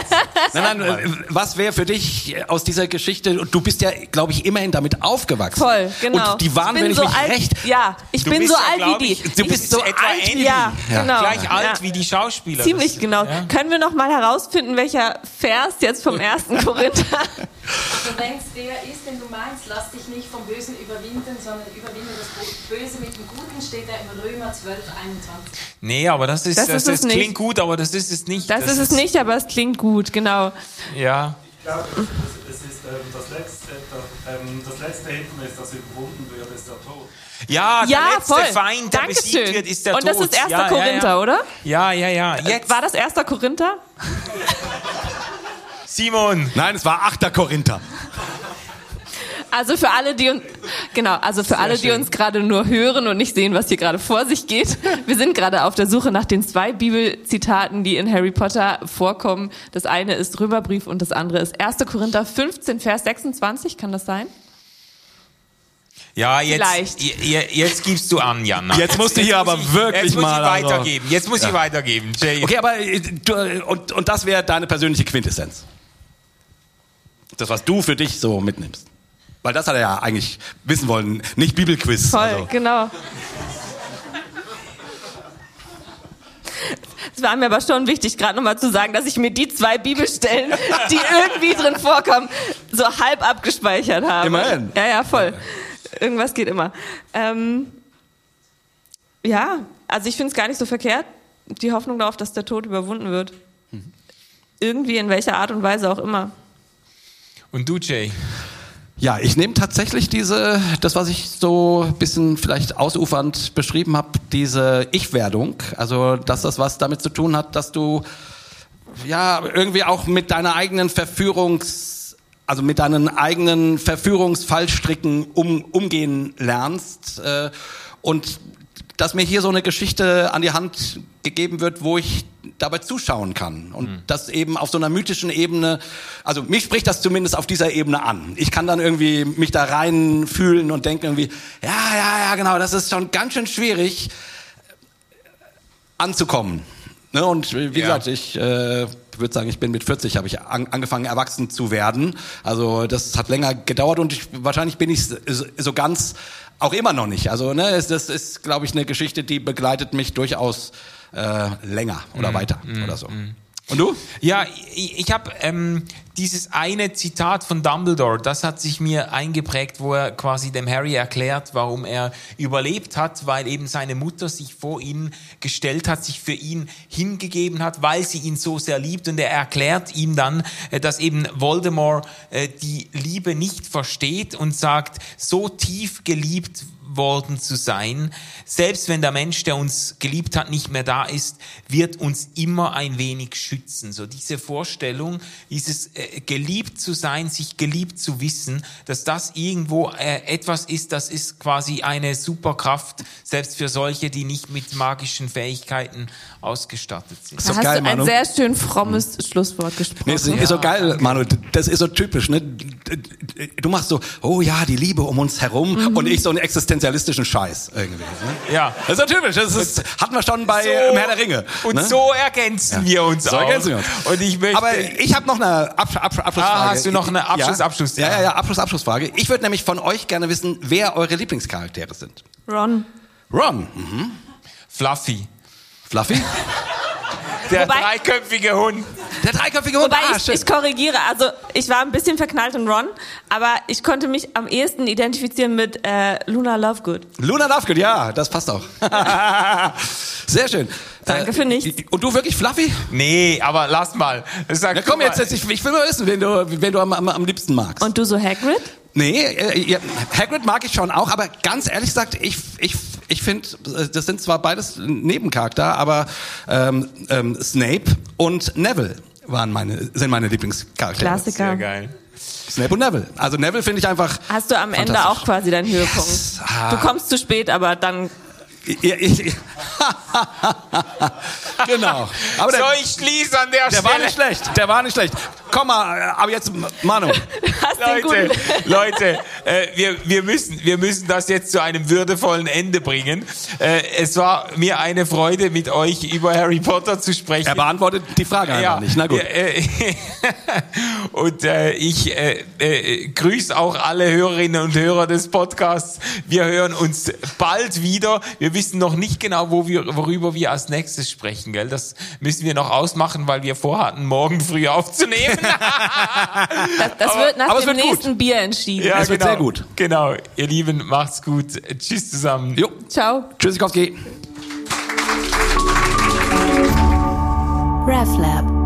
nein, nein, was wäre für dich aus dieser Geschichte, und du bist ja, glaube ich, immerhin damit aufgewachsen. Voll, genau. Und die waren, wenn ich so mich alt, recht... Ja, ich du bin so ja, alt wie die. Ich, du bist so alt wie ja, ja, genau. Gleich alt wie die Schauspieler. Ziemlich genau. Können wir noch mal herausfinden, welcher Vers jetzt vom ersten Korinther... Also wenn es der ist, den du meinst, lass dich nicht vom Bösen überwinden, sondern überwinde das Böse mit dem Guten, steht da im Römer 12, 21. Nee, aber das ist, das, das, das klingt nicht. gut, aber das ist es nicht. Das, das ist es nicht, aber es klingt gut, genau. Ja. Ich glaube, es ist ähm, das, letzte, ähm, das letzte Hindernis, das überwunden wird, ist der Tod. Ja, der ja, letzte voll. Feind, der Dankeschön. besiegt wird, ist der Und Tod. das ist 1. Ja, Korinther, ja, ja. oder? Ja, ja, ja. Jetzt. War das 1. Korinther? Simon. Nein, es war 8. Korinther. Also für alle, die uns, genau, also für Sehr alle, die uns gerade nur hören und nicht sehen, was hier gerade vor sich geht. Wir sind gerade auf der Suche nach den zwei Bibelzitaten, die in Harry Potter vorkommen. Das eine ist Römerbrief und das andere ist 1. Korinther 15, Vers 26. Kann das sein? Ja, jetzt, jetzt gibst du an, Jan. Jetzt musst du hier aber wirklich jetzt muss mal ich also- weitergeben. Jetzt muss ja. ich weitergeben. Jay. Okay, aber äh, du, und, und das wäre deine persönliche Quintessenz. Das, was du für dich so mitnimmst. Weil das hat er ja eigentlich wissen wollen, nicht Bibelquiz. Voll, also. genau. Es war mir aber schon wichtig, gerade nochmal zu sagen, dass ich mir die zwei Bibelstellen, die irgendwie drin vorkommen, so halb abgespeichert habe. Immerhin. Ja, ja, voll. Irgendwas geht immer. Ähm, ja, also ich finde es gar nicht so verkehrt, die Hoffnung darauf, dass der Tod überwunden wird. Irgendwie in welcher Art und Weise auch immer. Und du, Jay? Ja, ich nehme tatsächlich diese, das, was ich so ein bisschen vielleicht ausufernd beschrieben habe, diese Ich-Werdung. Also, dass das was damit zu tun hat, dass du ja irgendwie auch mit deiner eigenen Verführungs, also mit deinen eigenen Verführungsfallstricken um, umgehen lernst. Äh, und dass mir hier so eine Geschichte an die Hand gegeben wird, wo ich dabei zuschauen kann. Und mhm. das eben auf so einer mythischen Ebene, also mich spricht das zumindest auf dieser Ebene an. Ich kann dann irgendwie mich da rein fühlen und denken irgendwie, ja, ja, ja, genau, das ist schon ganz schön schwierig anzukommen. Ne? Und wie ja. gesagt, ich äh, würde sagen, ich bin mit 40, habe ich an, angefangen, erwachsen zu werden. Also das hat länger gedauert und ich, wahrscheinlich bin ich so ganz auch immer noch nicht. Also ne, das ist, glaube ich, eine Geschichte, die begleitet mich durchaus äh, länger oder mm, weiter mm, oder so. Mm. Und du? Ja, ich, ich habe ähm, dieses eine Zitat von Dumbledore, das hat sich mir eingeprägt, wo er quasi dem Harry erklärt, warum er überlebt hat, weil eben seine Mutter sich vor ihn gestellt hat, sich für ihn hingegeben hat, weil sie ihn so sehr liebt. Und er erklärt ihm dann, äh, dass eben Voldemort äh, die Liebe nicht versteht und sagt, so tief geliebt worden zu sein. Selbst wenn der Mensch, der uns geliebt hat, nicht mehr da ist, wird uns immer ein wenig schützen. So diese Vorstellung, dieses äh, geliebt zu sein, sich geliebt zu wissen, dass das irgendwo äh, etwas ist, das ist quasi eine Superkraft, selbst für solche, die nicht mit magischen Fähigkeiten ausgestattet sind. Da hast geil, du ein Manu. sehr schön frommes mhm. Schlusswort gesprochen. Nee, ist, ist so geil, Manu. Das ist so typisch. Ne? Du machst so, oh ja, die Liebe um uns herum mhm. und ich so einen existenzialistischen Scheiß irgendwie. Ne? Ja. Das ist typisch. Das ist, hatten wir schon bei so, Herr der Ringe. Und ne? so ergänzen ja. wir uns so auch. Ergänzen wir uns. Und ich möchte Aber ich habe noch eine Absch Absch Abschlussfrage. Ah, hast du noch eine Abschluss-Abschluss? Ja, ja, ja, Abschluss-Abschlussfrage. Ich würde nämlich von euch gerne wissen, wer eure Lieblingscharaktere sind. Ron. Ron. Mhm. Fluffy. Fluffy? Der Wobei, dreiköpfige Hund. Der dreiköpfige Hund. Wobei ah, ich, ich, korrigiere, also ich war ein bisschen verknallt in Ron, aber ich konnte mich am ehesten identifizieren mit äh, Luna Lovegood. Luna Lovegood, ja, das passt auch. Sehr schön. Danke für nichts. Äh, und du wirklich Fluffy? Nee, aber lass mal. Sag, ja, komm jetzt, jetzt ich, ich, will mal wissen, wen du, wen du am, am, am liebsten magst. Und du so Hagrid? Nee, äh, ja, Hagrid mag ich schon auch, aber ganz ehrlich gesagt, ich, ich, ich finde, das sind zwar beides Nebencharakter, aber ähm, ähm, Snape und Neville waren meine, sind meine Lieblingscharaktere. Klassiker. Sehr geil. Snape und Neville. Also Neville finde ich einfach. Hast du am Ende auch quasi deinen Höhepunkt? Yes. Ah. Du kommst zu spät, aber dann genau. Aber der, so, ich schließe an der, der Stelle. Der war nicht schlecht. Der war nicht schlecht. Komm mal, aber jetzt Manu. Leute, Leute, äh, wir, wir, müssen, wir müssen das jetzt zu einem würdevollen Ende bringen. Äh, es war mir eine Freude, mit euch über Harry Potter zu sprechen. Er beantwortet die Frage einfach ja, nicht. Na gut. Äh, und äh, ich äh, äh, grüße auch alle Hörerinnen und Hörer des Podcasts. Wir hören uns bald wieder. Wir wissen noch nicht genau, wo wir, worüber wir als nächstes sprechen. Gell? Das müssen wir noch ausmachen, weil wir vorhatten, morgen früh aufzunehmen das, das aber, wird nach dem wird nächsten gut. Bier entschieden. Ja, das genau, wird sehr gut. Genau. Ihr Lieben, macht's gut. Tschüss zusammen. Jo. Ciao. Tschüssikowski. RefLab